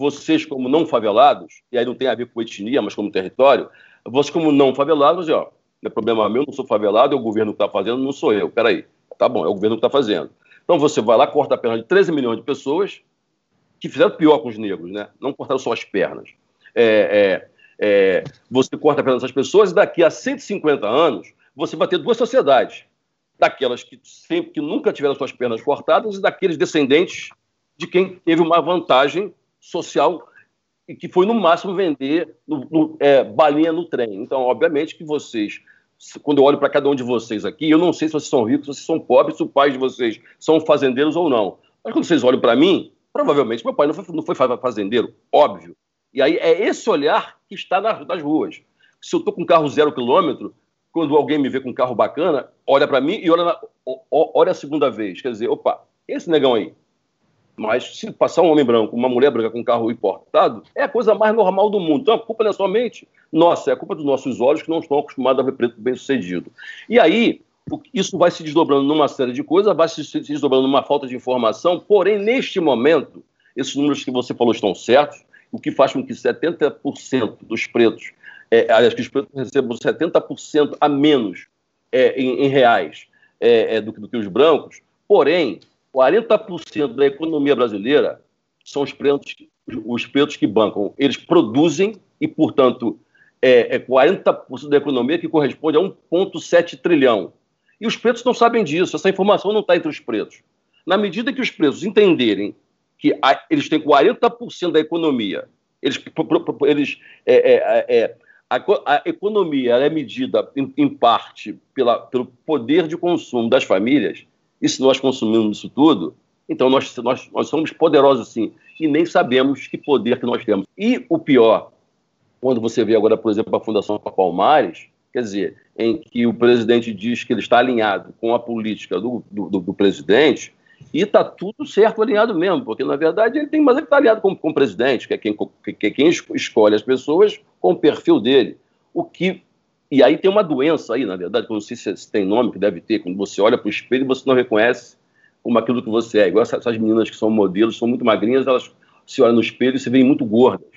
vocês como não favelados, e aí não tem a ver com etnia, mas como território, vocês como não favelados, ó, não é problema meu, não sou favelado, é o governo que está fazendo, não sou eu. Peraí, tá bom, é o governo que está fazendo. Então você vai lá, corta a perna de 13 milhões de pessoas que fizeram pior com os negros, né? Não cortaram só as pernas. É, é, é, você corta a perna dessas pessoas e daqui a 150 anos você vai ter duas sociedades. Daquelas que, sempre, que nunca tiveram suas pernas cortadas e daqueles descendentes de quem teve uma vantagem social e que foi no máximo vender no, no, é, balinha no trem. Então, obviamente que vocês, quando eu olho para cada um de vocês aqui, eu não sei se vocês são ricos, se vocês são pobres, se os pais de vocês são fazendeiros ou não. Mas quando vocês olham para mim, provavelmente meu pai não foi, não foi fazendeiro, óbvio. E aí é esse olhar que está nas, nas ruas. Se eu estou com carro zero quilômetro, quando alguém me vê com um carro bacana, olha para mim e olha, na, olha a segunda vez. Quer dizer, opa, esse negão aí, mas se passar um homem branco, uma mulher branca com um carro importado, é a coisa mais normal do mundo. Então a culpa não é somente nossa, é a culpa dos nossos olhos que não estão acostumados a ver preto bem sucedido. E aí, isso vai se desdobrando numa série de coisas, vai se desdobrando numa falta de informação, porém, neste momento, esses números que você falou estão certos, o que faz com que 70% dos pretos, é, aliás, que os pretos recebam 70% a menos é, em, em, reais é, é do, do que os brancos, porém, 40% da economia brasileira são os pretos, os pretos que bancam. Eles produzem e, portanto, é, é 40% da economia que corresponde a 1,7 trilhão. E os pretos não sabem disso, essa informação não está entre os pretos. Na medida que os pretos entenderem que a, eles têm 40% da economia, eles, eles é, é, é, a, a, economia é medida, em, em parte, pela, pelo poder de consumo das famílias, e se nós consumimos isso tudo, então nós, nós, nós somos poderosos sim, e nem sabemos que poder que nós temos. E o pior, quando você vê agora, por exemplo, a Fundação Palmares, quer dizer, em que o presidente diz que ele está alinhado com a política do, do, do presidente, e está tudo certo alinhado mesmo, porque na verdade ele tem, mas ele está alinhado com, com o presidente, que é, quem, que é quem escolhe as pessoas com o perfil dele. O que e aí tem uma doença aí, na verdade, que eu não sei se tem nome, que deve ter, quando você olha para o espelho e você não reconhece como aquilo que você é. Igual essas, meninas que são modelos, são muito magrinhas, elas se olham no espelho e se veem muito gordas.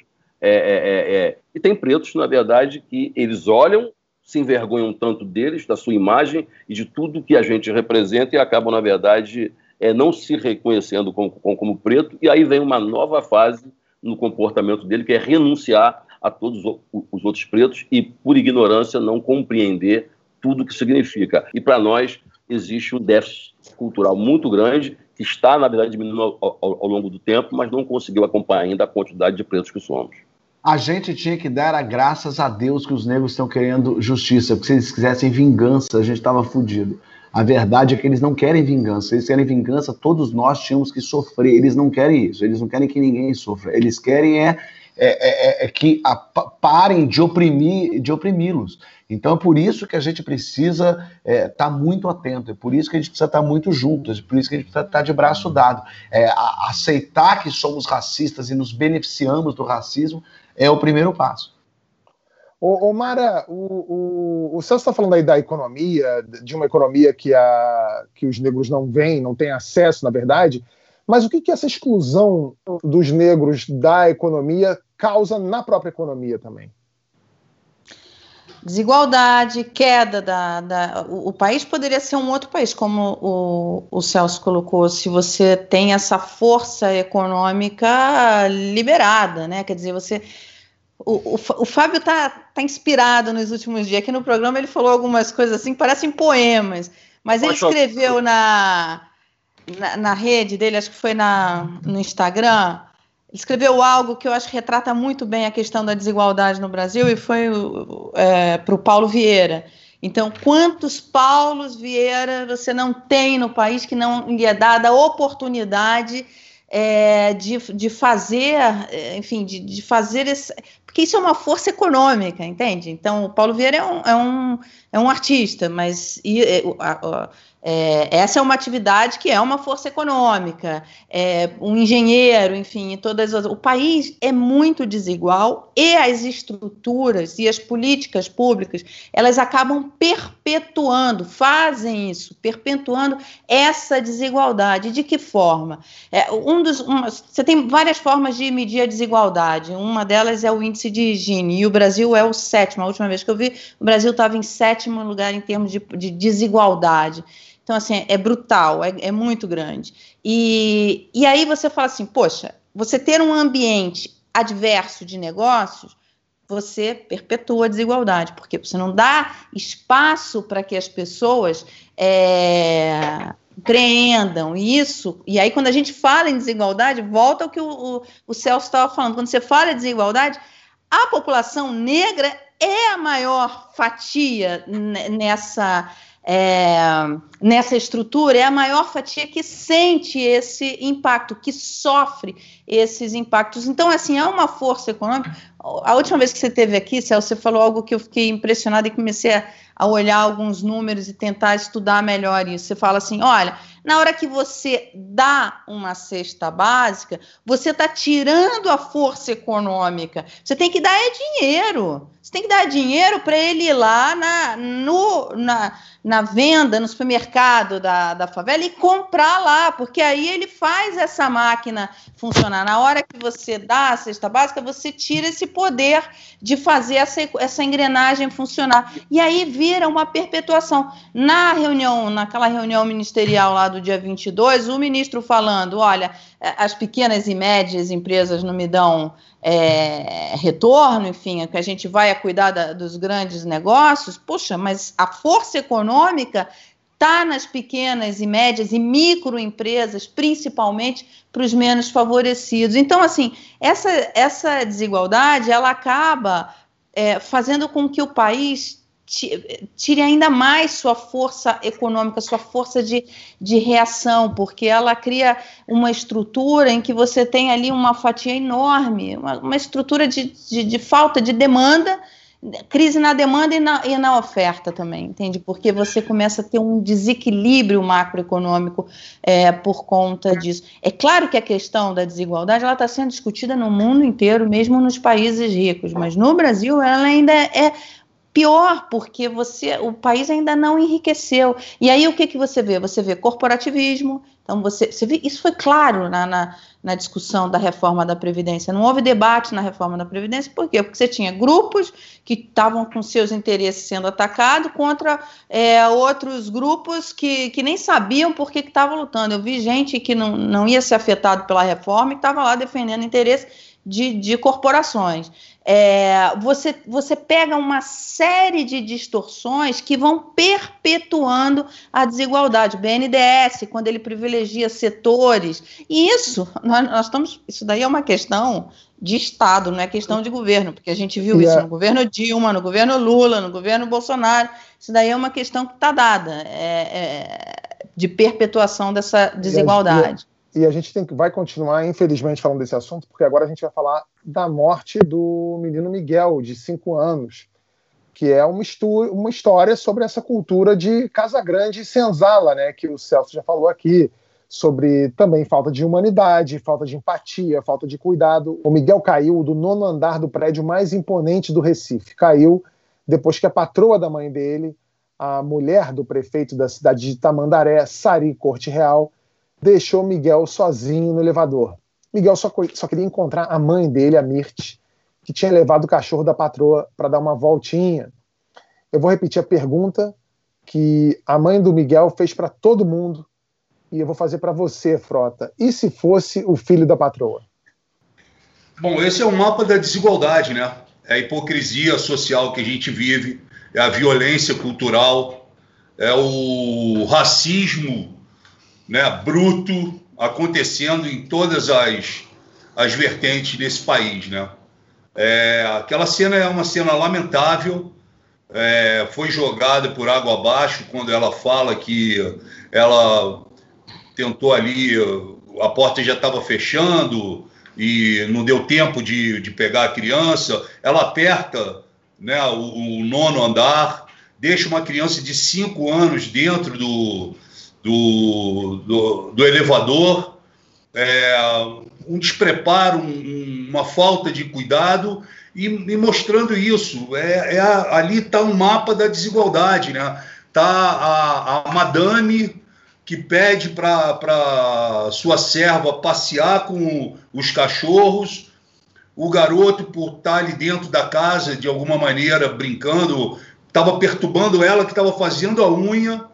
É, é, é, é, e tem pretos, na verdade, que eles olham, se envergonham tanto deles, da sua imagem e de tudo que a gente representa e acabam, na verdade, é, não se reconhecendo como, como, como preto. E aí vem uma nova fase no comportamento dele, que é renunciar a todos os outros pretos e, por ignorância, não compreender tudo o que significa. E para nós existe um déficit cultural muito grande que está, na verdade, diminuindo ao, ao, ao, longo do tempo, mas não conseguiu acompanhar ainda a quantidade de pretos que somos. A gente tinha que dar a graças a Deus que os negros estão querendo justiça, porque se eles quisessem vingança, a gente estava fudido. A verdade é que eles não querem vingança. Eles querem vingança, todos nós tínhamos que sofrer. Eles não querem isso. Eles não querem que ninguém sofra. Eles querem é é, é, é, é que a, parem de oprimir, de oprimi-los. Então é por isso que a gente precisa estar é, tá muito atento, é por isso que a gente precisa estar tá muito juntos, é por isso que a gente precisa estar tá de braço dado. É, a, aceitar que somos racistas e nos beneficiamos do racismo é o primeiro passo. Ô, ô Mara, o, o, o Celso está falando aí da economia, de uma economia que, a, que os negros não veem, não têm acesso, na verdade. Mas o que, que essa exclusão dos negros da economia causa na própria economia também? Desigualdade, queda da, da o, o, país poderia ser um outro país, como o, o Celso colocou, se você tem essa força econômica liberada, né? Quer dizer, você. O, o, o Fábio está tá inspirado nos últimos dias. Aqui no programa ele falou algumas coisas assim, parecem poemas, mas ele escreveu na, na, na, rede dele, acho que foi na, no Instagram, escreveu algo que eu acho que retrata muito bem a questão da desigualdade no Brasil e foi é, para o Paulo Vieira. Então, quantos Paulos Vieira você não tem no país que não lhe é dada a oportunidade é, de, de fazer, é, enfim, de, de fazer esse. Porque isso é uma força econômica, entende? Então, o Paulo Vieira é um, é um, é um artista, mas e, a, a, É, essa é uma atividade que é uma força econômica, é, um engenheiro, enfim, todas as, o país é muito desigual e as estruturas e as políticas públicas elas acabam perpetuando, fazem isso, perpetuando essa desigualdade. De que forma? É, um dos, uma, você tem várias formas de medir a desigualdade. Uma delas é o índice de Gini e o Brasil é o sétimo. A última vez que eu vi, o Brasil estava em sétimo lugar em termos de, de desigualdade. Então, assim, é brutal, é, é muito grande. E, e aí você fala assim, poxa, você ter um ambiente adverso de negócios, você perpetua a desigualdade, porque você não dá espaço para que as pessoas é, empreendam isso. E aí, quando a gente fala em desigualdade, volta ao que o, o, o Celso estava falando. Quando você fala em desigualdade, a população negra é a maior fatia nessa é, nessa estrutura é a maior fatia que sente esse impacto, que sofre esses impactos. Então, assim, é uma força econômica. A última vez que você esteve aqui, Celso, você falou algo que eu fiquei impressionada e comecei a, a olhar alguns números e tentar estudar melhor isso. Você fala assim: olha, na hora que você dá uma cesta básica, você está tirando a força econômica. Você tem que dar é dinheiro. Você tem que dar dinheiro para ele ir lá na, no, na, na venda, no supermercado da, da favela e comprar lá, porque aí ele faz essa máquina funcionar. Na hora que você dá a cesta básica, você tira esse poder de fazer essa, essa engrenagem funcionar. E aí vira uma perpetuação. Na reunião, naquela reunião ministerial lá do dia 22, o ministro falando: olha, as pequenas e médias empresas não me dão é, retorno, enfim, que a gente vai a cuidar da, dos grandes negócios, puxa, mas a força econômica está nas pequenas e médias e microempresas, principalmente para os menos favorecidos. Então, assim, essa, essa desigualdade ela acaba é, fazendo com que o país tire ainda mais sua força econômica, sua força de, de reação, porque ela cria uma estrutura em que você tem ali uma fatia enorme, uma, uma estrutura de, de, de, falta de demanda, crise na demanda e na, e na oferta também, entende? Porque você começa a ter um desequilíbrio macroeconômico é, por conta disso. É claro que a questão da desigualdade ela está sendo discutida no mundo inteiro, mesmo nos países ricos, mas no Brasil ela ainda é pior, porque você, o país ainda não enriqueceu. E aí o que, que você vê? Você vê corporativismo. Então você, você vê, isso foi claro na, na, na, discussão da reforma da Previdência. Não houve debate na reforma da Previdência, por quê? Porque você tinha grupos que estavam com seus interesses sendo atacados contra é, outros grupos que, que nem sabiam por que estavam lutando. Eu vi gente que não, não ia ser afetado pela reforma e estava lá defendendo interesses de, de corporações. É, você, você pega uma série de distorções que vão perpetuando a desigualdade. O BNDES, quando ele privilegia setores, e isso, nós, nós estamos, isso daí é uma questão de Estado, não é questão de governo, porque a gente viu yeah. isso no governo Dilma, no governo Lula, no governo Bolsonaro. Isso daí é uma questão que está dada, é, é, de perpetuação dessa desigualdade. E a gente tem, vai continuar, infelizmente, falando desse assunto, porque agora a gente vai falar da morte do menino Miguel, de cinco anos, que é uma, uma história sobre essa cultura de Casa Grande e Senzala, né, que o Celso já falou aqui, sobre também falta de humanidade, falta de empatia, falta de cuidado. O Miguel caiu do nono andar do prédio mais imponente do Recife. Caiu depois que a patroa da mãe dele, a mulher do prefeito da cidade de Tamandaré, Sari Corte Real, deixou Miguel sozinho no elevador. Miguel só, só queria encontrar a mãe dele, a Mirte, que tinha levado o cachorro da patroa para dar uma voltinha. Eu vou repetir a pergunta que a mãe do Miguel fez para todo mundo e eu vou fazer para você, Frota. E se fosse o filho da patroa? Bom, esse é o mapa da desigualdade, né? É a hipocrisia social que a gente vive, é a violência cultural, é o racismo né, bruto acontecendo em todas as, as vertentes desse país. Né? É, aquela cena é uma cena lamentável, é, foi jogada por água abaixo quando ela fala que ela tentou ali, a porta já estava fechando e não deu tempo de, de pegar a criança. Ela aperta né, o, o nono andar, deixa uma criança de cinco anos dentro do, do, do, do elevador, é, um despreparo, um, uma falta de cuidado e, e mostrando isso. É, é ali está um mapa da desigualdade, né? Tá a, a madame que pede para sua serva passear com os cachorros, o garoto, por estar ali dentro da casa, de alguma maneira, brincando, estava perturbando ela, que estava fazendo a unha,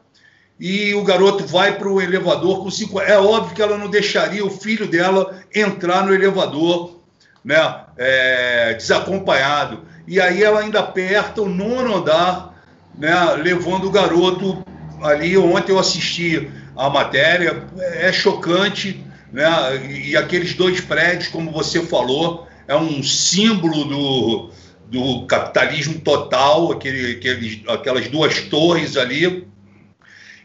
e o garoto vai para o elevador com cinco. É óbvio que ela não deixaria o filho dela entrar no elevador, né, é, desacompanhado. E aí ela ainda aperta o nono andar, né, levando o garoto ali. Ontem eu assisti a matéria, é chocante, né, e aqueles dois prédios, como você falou, é um símbolo do, do capitalismo total, aquele, aqueles, aquelas duas torres ali.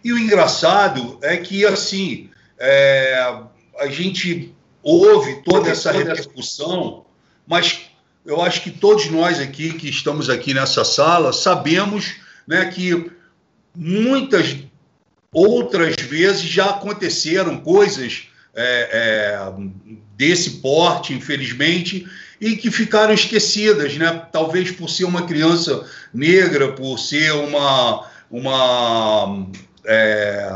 E o engraçado é que, assim, é, a gente ouve toda essa repercussão, mas eu acho que todos nós aqui que estamos aqui nessa sala sabemos né, que muitas outras vezes já aconteceram coisas é, é, desse porte, infelizmente, e que ficaram esquecidas, né? Talvez por ser uma criança negra, por ser uma, uma é,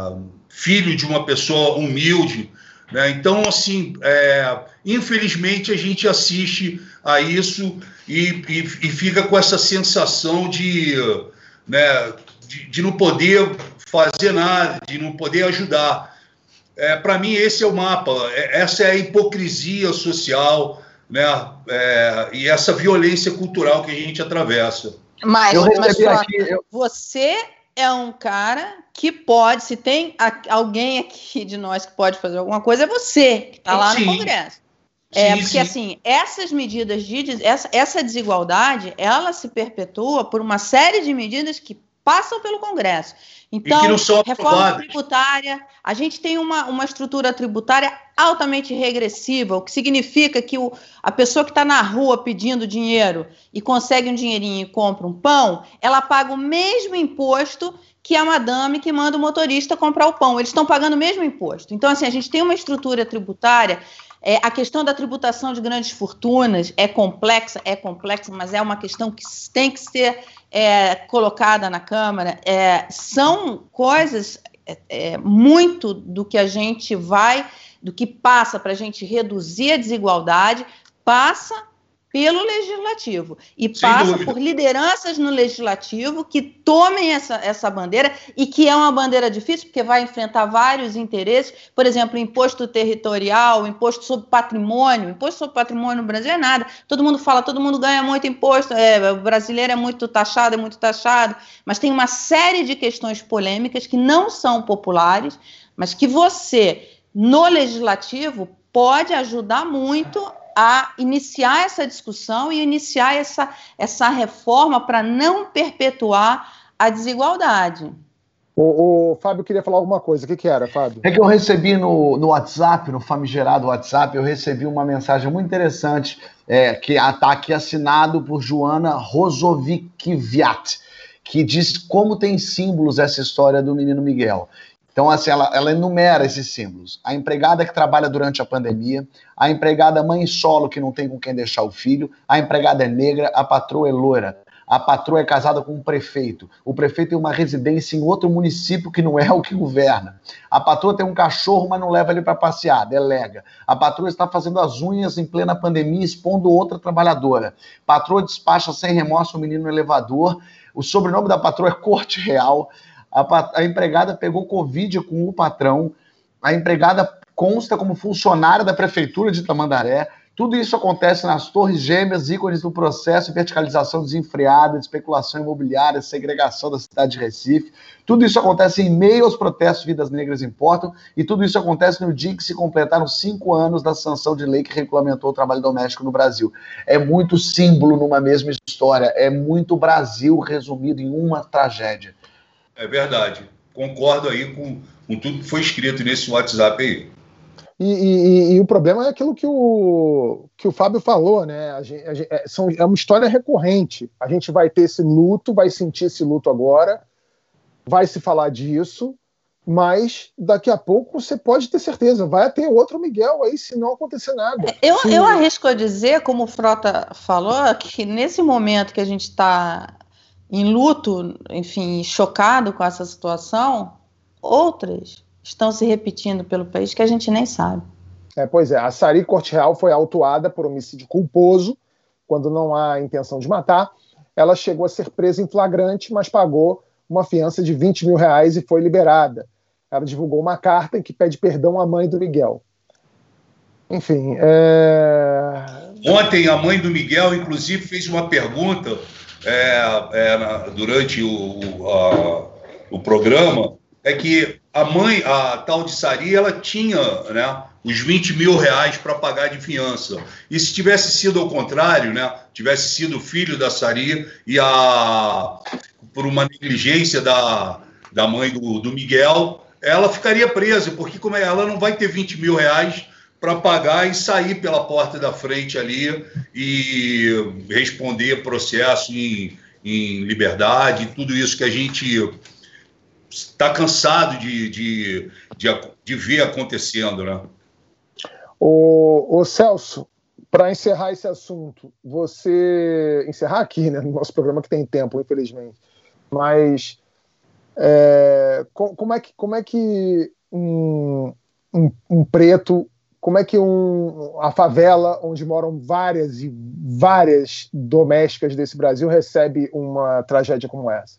filho de uma pessoa humilde, né? Então, assim, é, infelizmente a gente assiste a isso e, e, e fica com essa sensação de, né, de, de não poder fazer nada, de não poder ajudar. É, Para mim, esse é o mapa, é, essa é a hipocrisia social né, é, e essa violência cultural que a gente atravessa. Mas, mas aqui, eu... você é um cara que pode, se tem alguém aqui de nós que pode fazer alguma coisa, é você, que está lá sim. no Congresso. É, sim, porque sim. assim, essas medidas de essa, essa desigualdade, ela se perpetua por uma série de medidas que passam pelo Congresso. Então, reforma tributária, a gente tem uma, uma estrutura tributária altamente regressiva, o que significa que o, a pessoa que está na rua pedindo dinheiro e consegue um dinheirinho e compra um pão, ela paga o mesmo imposto que a madame que manda o motorista comprar o pão. Eles estão pagando o mesmo imposto. Então, assim, a gente tem uma estrutura tributária é, a questão da tributação de grandes fortunas é complexa, é complexa, mas é uma questão que tem que ser é, colocada na Câmara. É, são coisas é, é, muito do que a gente vai, do que passa para a gente reduzir a desigualdade, passa pelo legislativo. E Sem passa dúvida. por lideranças no legislativo que tomem essa, essa bandeira e que é uma bandeira difícil porque vai enfrentar vários interesses, por exemplo, imposto territorial, imposto sobre patrimônio, imposto sobre patrimônio no Brasil é nada. Todo mundo fala, todo mundo ganha muito imposto, é, o brasileiro é muito taxado, é muito taxado, mas tem uma série de questões polêmicas que não são populares, mas que você no legislativo pode ajudar muito a iniciar essa discussão e iniciar essa, essa reforma para não perpetuar a desigualdade. O, o, Fábio queria falar alguma coisa. O que, que era, Fábio? É que eu recebi no, no WhatsApp, no famigerado WhatsApp, eu recebi uma mensagem muito interessante, é, que está aqui assinado por Joana Rosovikiviat, que diz como tem símbolos essa história do menino Miguel. Então, assim, ela, ela enumera esses símbolos. A empregada que trabalha durante a pandemia, a empregada mãe solo que não tem com quem deixar o filho, a empregada é negra, a patroa é loira, a patroa é casada com um prefeito, o prefeito tem uma residência em outro município que não é o que governa. A patroa tem um cachorro, mas não leva ele para passear, delega. A patroa está fazendo as unhas em plena pandemia, expondo outra trabalhadora. Patroa despacha sem remorso o menino no elevador. O sobrenome da patroa é Corte Real a, a empregada pegou Covid com o patrão, a empregada consta como funcionária da prefeitura de Tamandaré. Tudo isso acontece nas torres gêmeas, ícones do processo verticalização desenfreada, de especulação imobiliária, segregação da cidade de Recife. Tudo isso acontece em meio aos protestos Vidas Negras Importam, e tudo isso acontece no dia que se completaram cinco anos da sanção de lei que regulamentou o trabalho doméstico no Brasil. É muito símbolo numa mesma história, é muito Brasil resumido em uma tragédia. É verdade. Concordo aí com, com tudo que foi escrito nesse WhatsApp aí. E, e, e, o problema é aquilo que o, que o Fábio falou, né? A gente, a gente, é, são, é uma história recorrente. A gente vai ter esse luto, vai sentir esse luto agora, vai se falar disso, mas daqui a pouco você pode ter certeza, vai ter outro Miguel aí se não acontecer nada. Eu, eu arrisco a dizer, como o Frota falou, que nesse momento que a gente está em luto, enfim, chocado com essa situação, outras estão se repetindo pelo país que a gente nem sabe. É, pois é, a Sari Corte Real foi autuada por homicídio culposo, quando não há intenção de matar. Ela chegou a ser presa em flagrante, mas pagou uma fiança de 20 mil reais e foi liberada ela divulgou uma carta em que pede perdão à mãe do Miguel. Enfim. É... Ontem a mãe do Miguel, inclusive, fez uma pergunta é, é, durante o, a, o programa, é que a mãe, a tal de Sari, ela tinha né, os 20 mil reais para pagar de fiança. E se tivesse sido ao contrário, né, tivesse sido o filho da Sari e a, por uma negligência da, da mãe do, do Miguel, ela ficaria presa, porque como é, ela não vai ter 20 mil reais para pagar e sair pela porta da frente ali e responder processo em, em liberdade, tudo isso que a gente está cansado de, de, de, de, ver acontecendo, né? O, o Celso, para encerrar esse assunto, você encerrar aqui, né, no nosso programa que tem tempo, infelizmente, mas é, como, é que, como é que um, um, um, preto, como é que um, a favela, onde moram várias e várias domésticas desse Brasil, recebe uma tragédia como essa?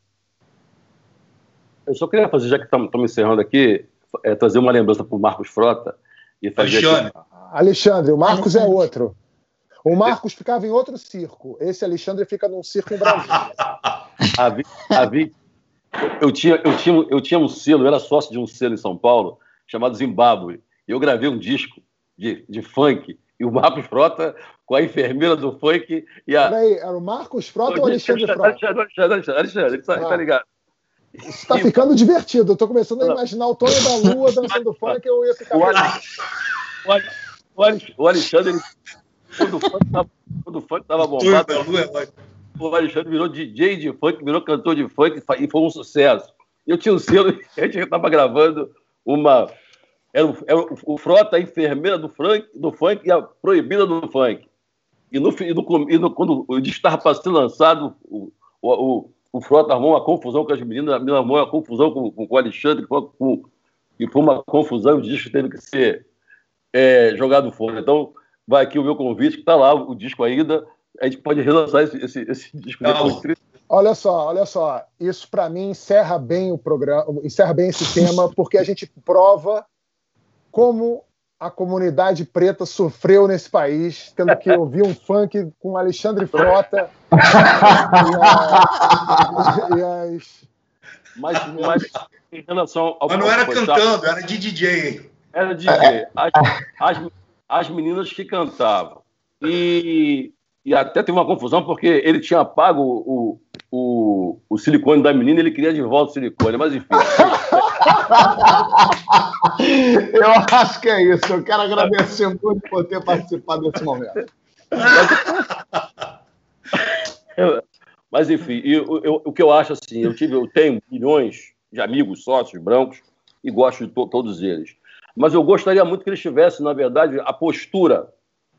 Eu só queria fazer, já que estamos encerrando aqui, é, trazer uma lembrança para o Marcos Frota. E fazer Alexandre. Aqui... Alexandre, o Marcos é outro. O Marcos ficava em outro circo. Esse Alexandre fica num circo em Brasília. há, 20, há, 20, eu tinha, eu, tinha, eu tinha um selo, eu era sócio de um selo em São Paulo, chamado Zimbábue. E eu gravei um disco de, de funk. E o Marcos Frota com a enfermeira do funk e a. Peraí, era o Marcos Frota ou o Alexandre Frota? Alexandre, Alexandre, Alexandre, tá, tá ligado? Isso tá ficando divertido. Eu tô começando a imaginar o Tony da Lua dançando funk e eu ia ficar. O, o, o Alexandre, ele, quando o funk tava, quando o funk tava bombado o Alexandre virou DJ de funk, virou cantor de funk e foi um sucesso. Eu tinha um selo, a gente estava gravando uma. Era, o, era o Frota, a enfermeira do funk, do funk e a proibida do funk. E, no, e, no, e no, quando o disco estava para ser lançado, o, o, o, Frota armou uma confusão com as meninas, a menina armou uma confusão com, com, com o Alexandre, com, e foi uma confusão, o disco teve que ser é, jogado fora. Então, vai aqui o meu convite, que está lá o disco ainda, a gente pode relançar esse, esse, esse disco. Olha só, olha só, isso para mim encerra bem o programa, encerra bem esse tema, porque a gente prova como a comunidade preta sofreu nesse país, tendo que ouvir um funk com Alexandre Frota e, a, e as... Mas, mas em relação ao. Mas não era cantando, era de DJ. Era DJ. As, as, as meninas que cantavam. E e até teve uma confusão porque ele tinha pago o, o, o silicone da menina ele queria de volta o silicone, mas enfim. Eu acho que é isso. Eu quero agradecer muito por ter participado desse momento. Mas, enfim, eu, eu, o que eu acho assim, eu tive, eu tenho milhões de amigos, sócios brancos e gosto de to todos eles. Mas eu gostaria muito que eles tivessem, na verdade, a postura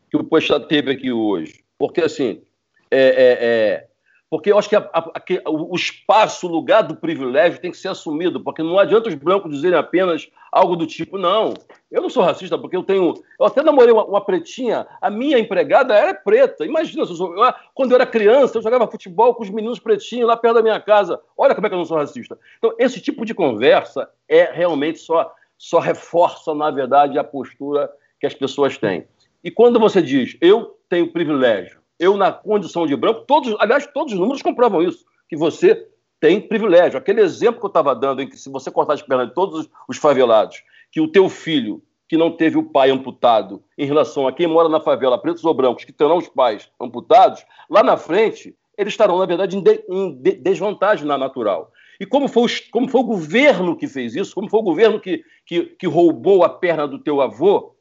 que o Poxa teve aqui hoje porque, assim, é, é, é, porque eu acho que a, a, a, o espaço, o lugar do privilégio tem que ser assumido, porque não adianta os brancos dizerem apenas algo do tipo, não, eu não sou racista porque eu tenho. Eu até namorei uma, uma pretinha, a minha empregada era preta. Imagina, eu sou, eu, quando eu era criança, eu jogava futebol com os meninos pretinhos lá perto da minha casa. Olha como é que eu não sou racista. Então, esse tipo de conversa é realmente só, só reforça, na verdade, a postura que as pessoas têm. E quando você diz, eu tenho privilégio, eu na condição de branco, todos, aliás, todos os números comprovam isso, que você tem privilégio. Aquele exemplo que eu estava dando, em que se você cortar as pernas de todos os favelados, que o teu filho, que não teve o pai amputado, em relação a quem mora na favela, pretos ou brancos, que terão os pais amputados, lá na frente, eles estarão, na verdade, em, de, em de, desvantagem na natural. E como foi, o, como foi o governo que fez isso, como foi o governo que, que, que roubou a perna do teu avô,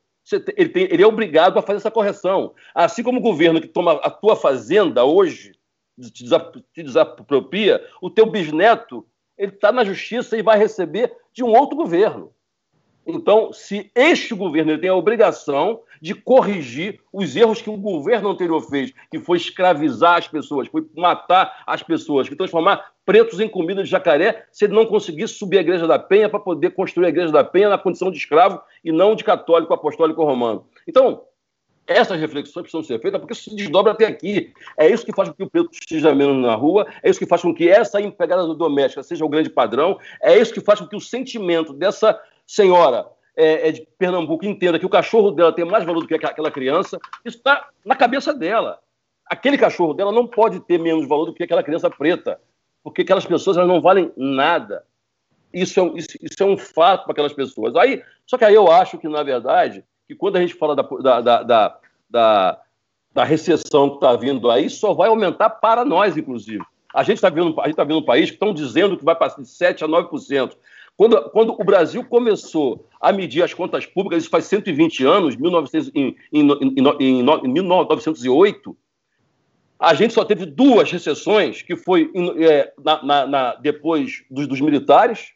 ele, tem, ele é obrigado a fazer essa correção. Assim como o governo que toma a tua fazenda hoje, te, desapropria, o teu bisneto ele está na justiça e vai receber de um outro governo. Então, se este governo tem a obrigação de corrigir os erros que o governo anterior fez, que foi escravizar as pessoas, foi matar as pessoas, foi transformar pretos em comida de jacaré, se ele não conseguisse subir a Igreja da Penha para poder construir a Igreja da Penha na condição de escravo e não de católico apostólico romano. Então, essas reflexões precisam ser feitas porque isso se desdobra até aqui. É isso que faz com que o preto esteja menos na rua, é isso que faz com que essa empregada doméstica seja o grande padrão, é isso que faz com que o sentimento dessa senhora é, é, de Pernambuco entenda que o cachorro dela tem mais valor do que aquela criança, isso está na cabeça dela. Aquele cachorro dela não pode ter menos valor do que aquela criança preta, porque aquelas pessoas elas não valem nada. Isso é, isso, isso é um fato para aquelas pessoas. Aí, só que aí eu acho que, na verdade, que quando a gente fala da, da, da, da, da recessão que está vindo aí, só vai aumentar para nós, inclusive. A gente está vendo, a gente tá vendo um país que estão dizendo que vai passar de 7% a 9%. Quando, quando o Brasil começou a medir as contas públicas, isso faz 120 anos, 1900, em, em, em, em 1908, a gente só teve duas recessões, que foi é, na, na, na, depois dos, dos, militares,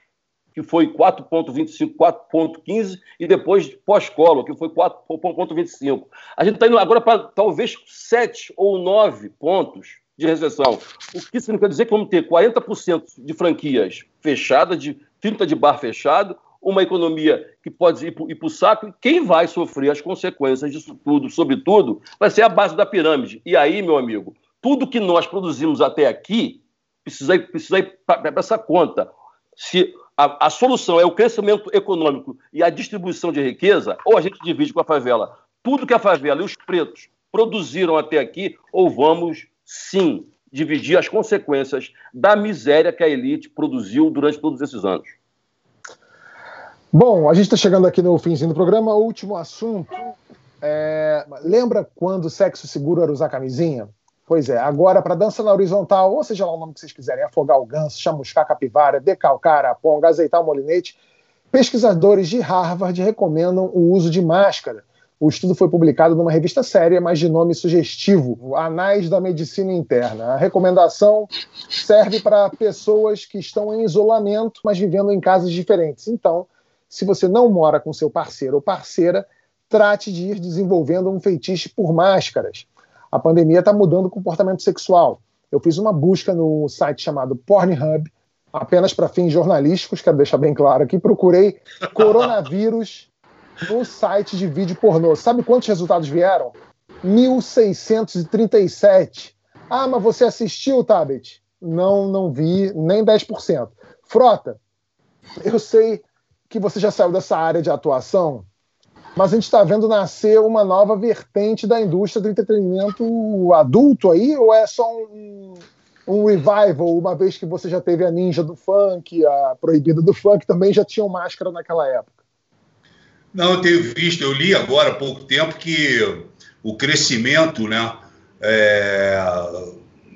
que foi 4,25, 4,15, e depois pós-colo, que foi 4,25. A gente está indo agora para talvez 7 ou 9 pontos de recessão. O que significa dizer que vamos ter 40% de franquias fechadas, de 30% de bar fechado, uma economia que pode ir para o saco, e quem vai sofrer as consequências disso tudo, sobretudo, vai ser a base da pirâmide. E aí, meu amigo, tudo que nós produzimos até aqui precisa ir, precisa ir para essa conta. Se a, a, solução é o crescimento econômico e a distribuição de riqueza, ou a gente divide com a favela tudo que a favela e os pretos produziram até aqui, ou vamos, sim, dividir as consequências da miséria que a elite produziu durante todos esses anos. Bom, a gente está chegando aqui no finzinho do programa. Último assunto. É... Lembra quando o sexo seguro era usar camisinha? Pois é, agora para dança na horizontal, ou seja lá o nome que vocês quiserem, afogar o ganso, chamuscar capivara, decalcar a ponga, azeitar o molinete, pesquisadores de Harvard recomendam o uso de máscara. O estudo foi publicado numa revista séria, mas de nome sugestivo, Anais da Medicina Interna. A recomendação serve para pessoas que estão em isolamento, mas vivendo em casas diferentes. Então, se você não mora com seu parceiro ou parceira, trate de ir desenvolvendo um feitiço por máscaras a pandemia está mudando o comportamento sexual. Eu fiz uma busca no site chamado Pornhub, apenas para fins jornalísticos, quero deixar bem claro aqui. Procurei coronavírus no site de vídeo pornô. Sabe quantos resultados vieram? 1637. Ah, mas você assistiu, Tabet? Não, não vi nem 10%. Frota, eu sei que você já saiu dessa área de atuação mas a gente está vendo nascer uma nova vertente da indústria do entretenimento adulto aí, ou é só um, um revival, uma vez que você já teve a ninja do funk, a proibida do funk, também já tinham máscara naquela época? Não, eu tenho visto, eu li agora há pouco tempo que o crescimento né, é,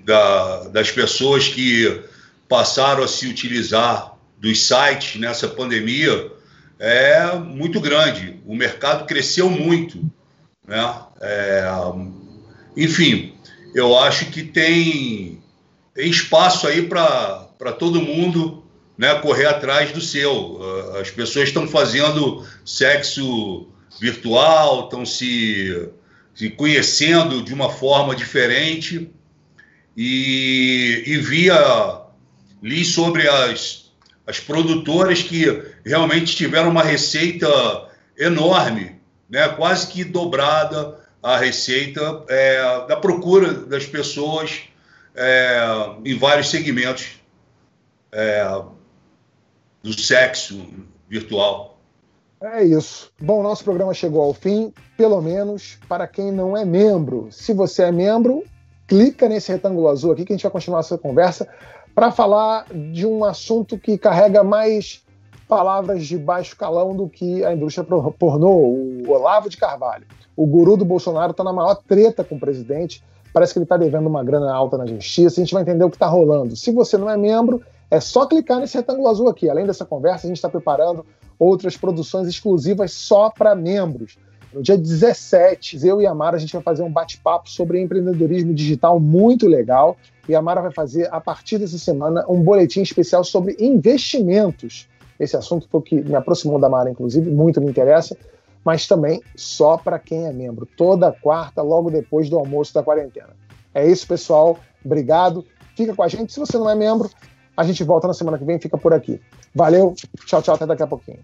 da, das pessoas que passaram a se utilizar dos sites nessa pandemia é muito grande. O mercado cresceu muito. Né? É, enfim, eu acho que tem, tem espaço aí para todo mundo né, correr atrás do seu. As pessoas estão fazendo sexo virtual, estão se, se conhecendo de uma forma diferente. E, e via, li sobre as as produtoras que realmente tiveram uma receita enorme, né? quase que dobrada a receita é, da procura das pessoas é, em vários segmentos é, do sexo virtual. É isso. Bom, nosso programa chegou ao fim, pelo menos para quem não é membro. Se você é membro, clica nesse retângulo azul aqui que a gente vai continuar essa conversa para falar de um assunto que carrega mais palavras de baixo calão do que a indústria pornô, o Olavo de Carvalho. O guru do Bolsonaro está na maior treta com o presidente, parece que ele está devendo uma grana alta na justiça, a gente vai entender o que está rolando. Se você não é membro, é só clicar nesse retângulo azul aqui. Além dessa conversa, a gente está preparando outras produções exclusivas só para membros. No dia 17, eu e a Mara, a gente vai fazer um bate-papo sobre empreendedorismo digital muito legal. E a Mara vai fazer, a partir dessa semana, um boletim especial sobre investimentos. Esse assunto foi o que me aproximou da Mara, inclusive, muito me interessa, mas também só para quem é membro. Toda quarta, logo depois do almoço da quarentena. É isso, pessoal. Obrigado. Fica com a gente. Se você não é membro, a gente volta na semana que vem. Fica por aqui. Valeu. Tchau, tchau. Até daqui a pouquinho.